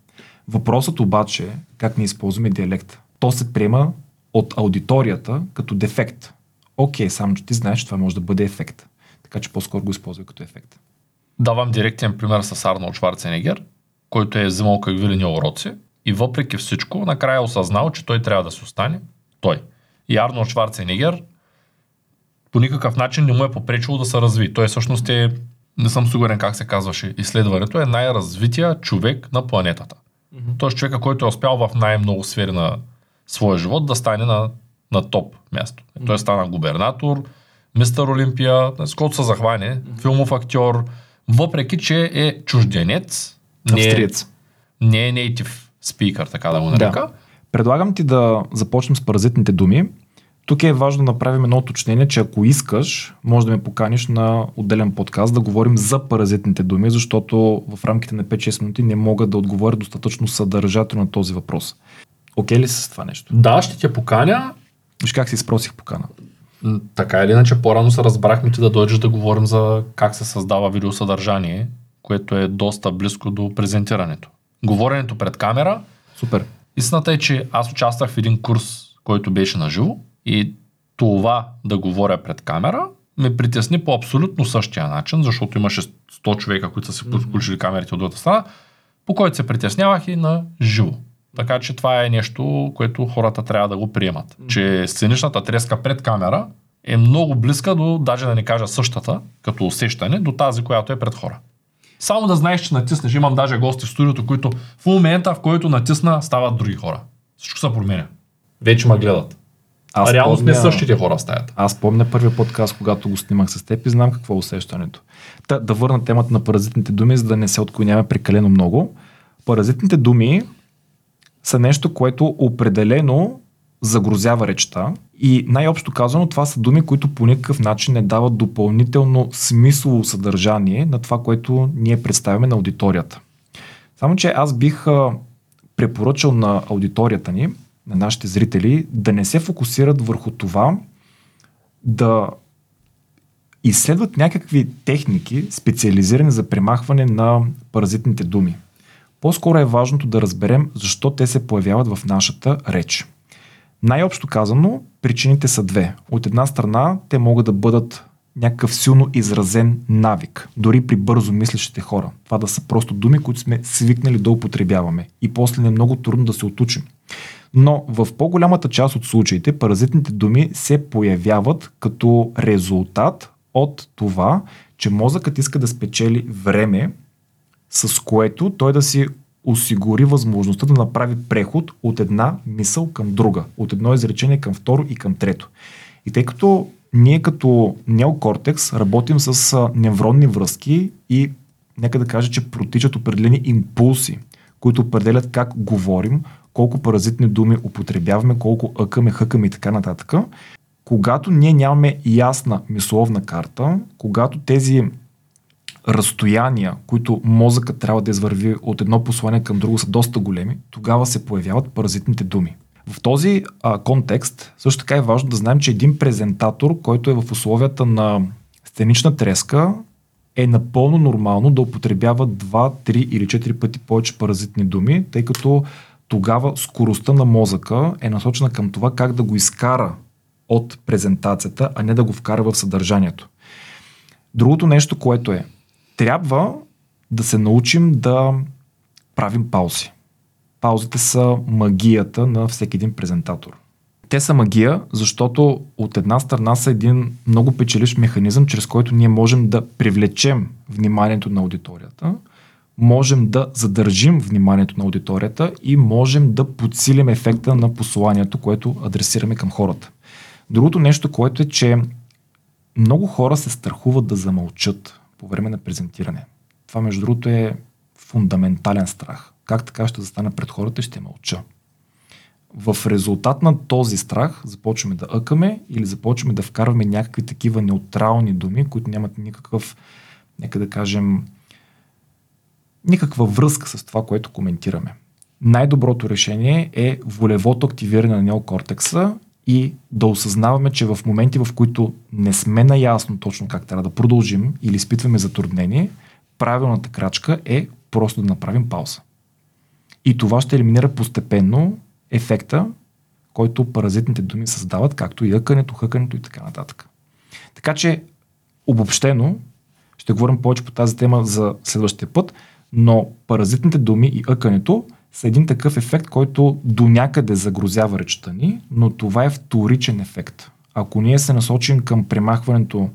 Въпросът обаче е как не използваме диалекта. То се приема от аудиторията като дефект. Окей, само че ти знаеш, че това може да бъде ефект. Така че по-скоро го използвай като ефект. Давам директен пример с Арнолд Шварценегер, който е взимал какви ли уроци и въпреки всичко, накрая е осъзнал, че той трябва да се остане той. И Арнолд Шварценегер по никакъв начин не му е попречило да се разви. Той всъщност е, не съм сигурен как се казваше, изследването е най-развития човек на планетата. Mm-hmm. Тоест човека, който е успял в най-много сфери на своя живот да стане на, на топ място. Mm-hmm. Той стана губернатор, мистер Олимпия, с който се захване, mm-hmm. филмов актьор, въпреки че е чужденец, Австриец. Не е native speaker, така да го нарека. Да. Предлагам ти да започнем с паразитните думи. Тук е важно да направим едно уточнение, че ако искаш, може да ме поканиш на отделен подкаст да говорим за паразитните думи, защото в рамките на 5-6 минути не мога да отговоря достатъчно съдържателно на този въпрос. Окей ли с това нещо? Да, ще те поканя. Виж как си спросих покана. Така или иначе, по-рано се разбрахме ти да дойдеш да говорим за как се създава видеосъдържание, което е доста близко до презентирането. Говоренето пред камера. Супер. Истината е, че аз участвах в един курс, който беше на живо и това да говоря пред камера ме притесни по абсолютно същия начин, защото имаше 100 човека, които са си включили камерите от другата страна, по който се притеснявах и на живо. Така че това е нещо, което хората трябва да го приемат. Че сценичната треска пред камера е много близка до, даже да не кажа същата, като усещане, до тази, която е пред хора. Само да знаеш, че натиснеш. Имам даже гости в студиото, които в момента, в който натисна, стават други хора. Всичко се променя. Вече ме гледат. Аз реално сме същите хора в стаята. Аз помня първия подкаст, когато го снимах с теб и знам какво е усещането. Та, да върна темата на паразитните думи, за да не се отклоняваме прекалено много. Паразитните думи са нещо, което определено загрозява речта и най-общо казано това са думи, които по никакъв начин не дават допълнително смислово съдържание на това, което ние представяме на аудиторията. Само, че аз бих препоръчал на аудиторията ни, на нашите зрители, да не се фокусират върху това да изследват някакви техники, специализирани за премахване на паразитните думи. По-скоро е важното да разберем защо те се появяват в нашата реч. Най-общо казано, причините са две. От една страна, те могат да бъдат някакъв силно изразен навик, дори при бързо мислещите хора. Това да са просто думи, които сме свикнали да употребяваме и после не е много трудно да се отучим. Но в по-голямата част от случаите паразитните думи се появяват като резултат от това, че мозъкът иска да спечели време, с което той да си осигури възможността да направи преход от една мисъл към друга, от едно изречение към второ и към трето. И тъй като ние като неокортекс работим с невронни връзки и нека да кажа, че протичат определени импулси, които определят как говорим, колко паразитни думи употребяваме, колко ъкаме, хъкаме и така нататък. Когато ние нямаме ясна мисловна карта, когато тези разстояния, които мозъкът трябва да извърви от едно послание към друго са доста големи, тогава се появяват паразитните думи. В този а, контекст също така е важно да знаем, че един презентатор, който е в условията на сценична треска, е напълно нормално да употребява 2, 3 или 4 пъти повече паразитни думи, тъй като тогава скоростта на мозъка е насочена към това как да го изкара от презентацията, а не да го вкара в съдържанието. Другото нещо, което е, трябва да се научим да правим паузи. Паузите са магията на всеки един презентатор. Те са магия, защото от една страна са един много печелищ механизъм, чрез който ние можем да привлечем вниманието на аудиторията, можем да задържим вниманието на аудиторията и можем да подсилим ефекта на посланието, което адресираме към хората. Другото нещо, което е, че много хора се страхуват да замълчат по време на презентиране. Това, между другото, е фундаментален страх. Как така ще застана пред хората ще мълча? в резултат на този страх започваме даъкаме или започваме да вкарваме някакви такива неутрални думи, които нямат никакъв, нека да кажем, никаква връзка с това, което коментираме. Най-доброто решение е волевото активиране на неокортекса и да осъзнаваме, че в моменти, в които не сме наясно точно как трябва да продължим или изпитваме затруднение, правилната крачка е просто да направим пауза. И това ще елиминира постепенно ефекта, който паразитните думи създават, както и ъкането, хъкането и така нататък. Така че, обобщено, ще говорим повече по тази тема за следващия път, но паразитните думи и ъкането са един такъв ефект, който до някъде загрозява речта ни, но това е вторичен ефект. Ако ние се насочим към премахването,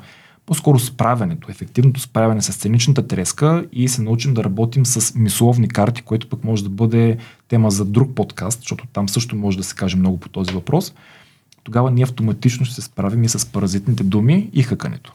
по-скоро справянето, ефективното справяне с сценичната треска и се научим да работим с мисловни карти, което пък може да бъде тема за друг подкаст, защото там също може да се каже много по този въпрос, тогава ние автоматично ще се справим и с паразитните думи и хъкането.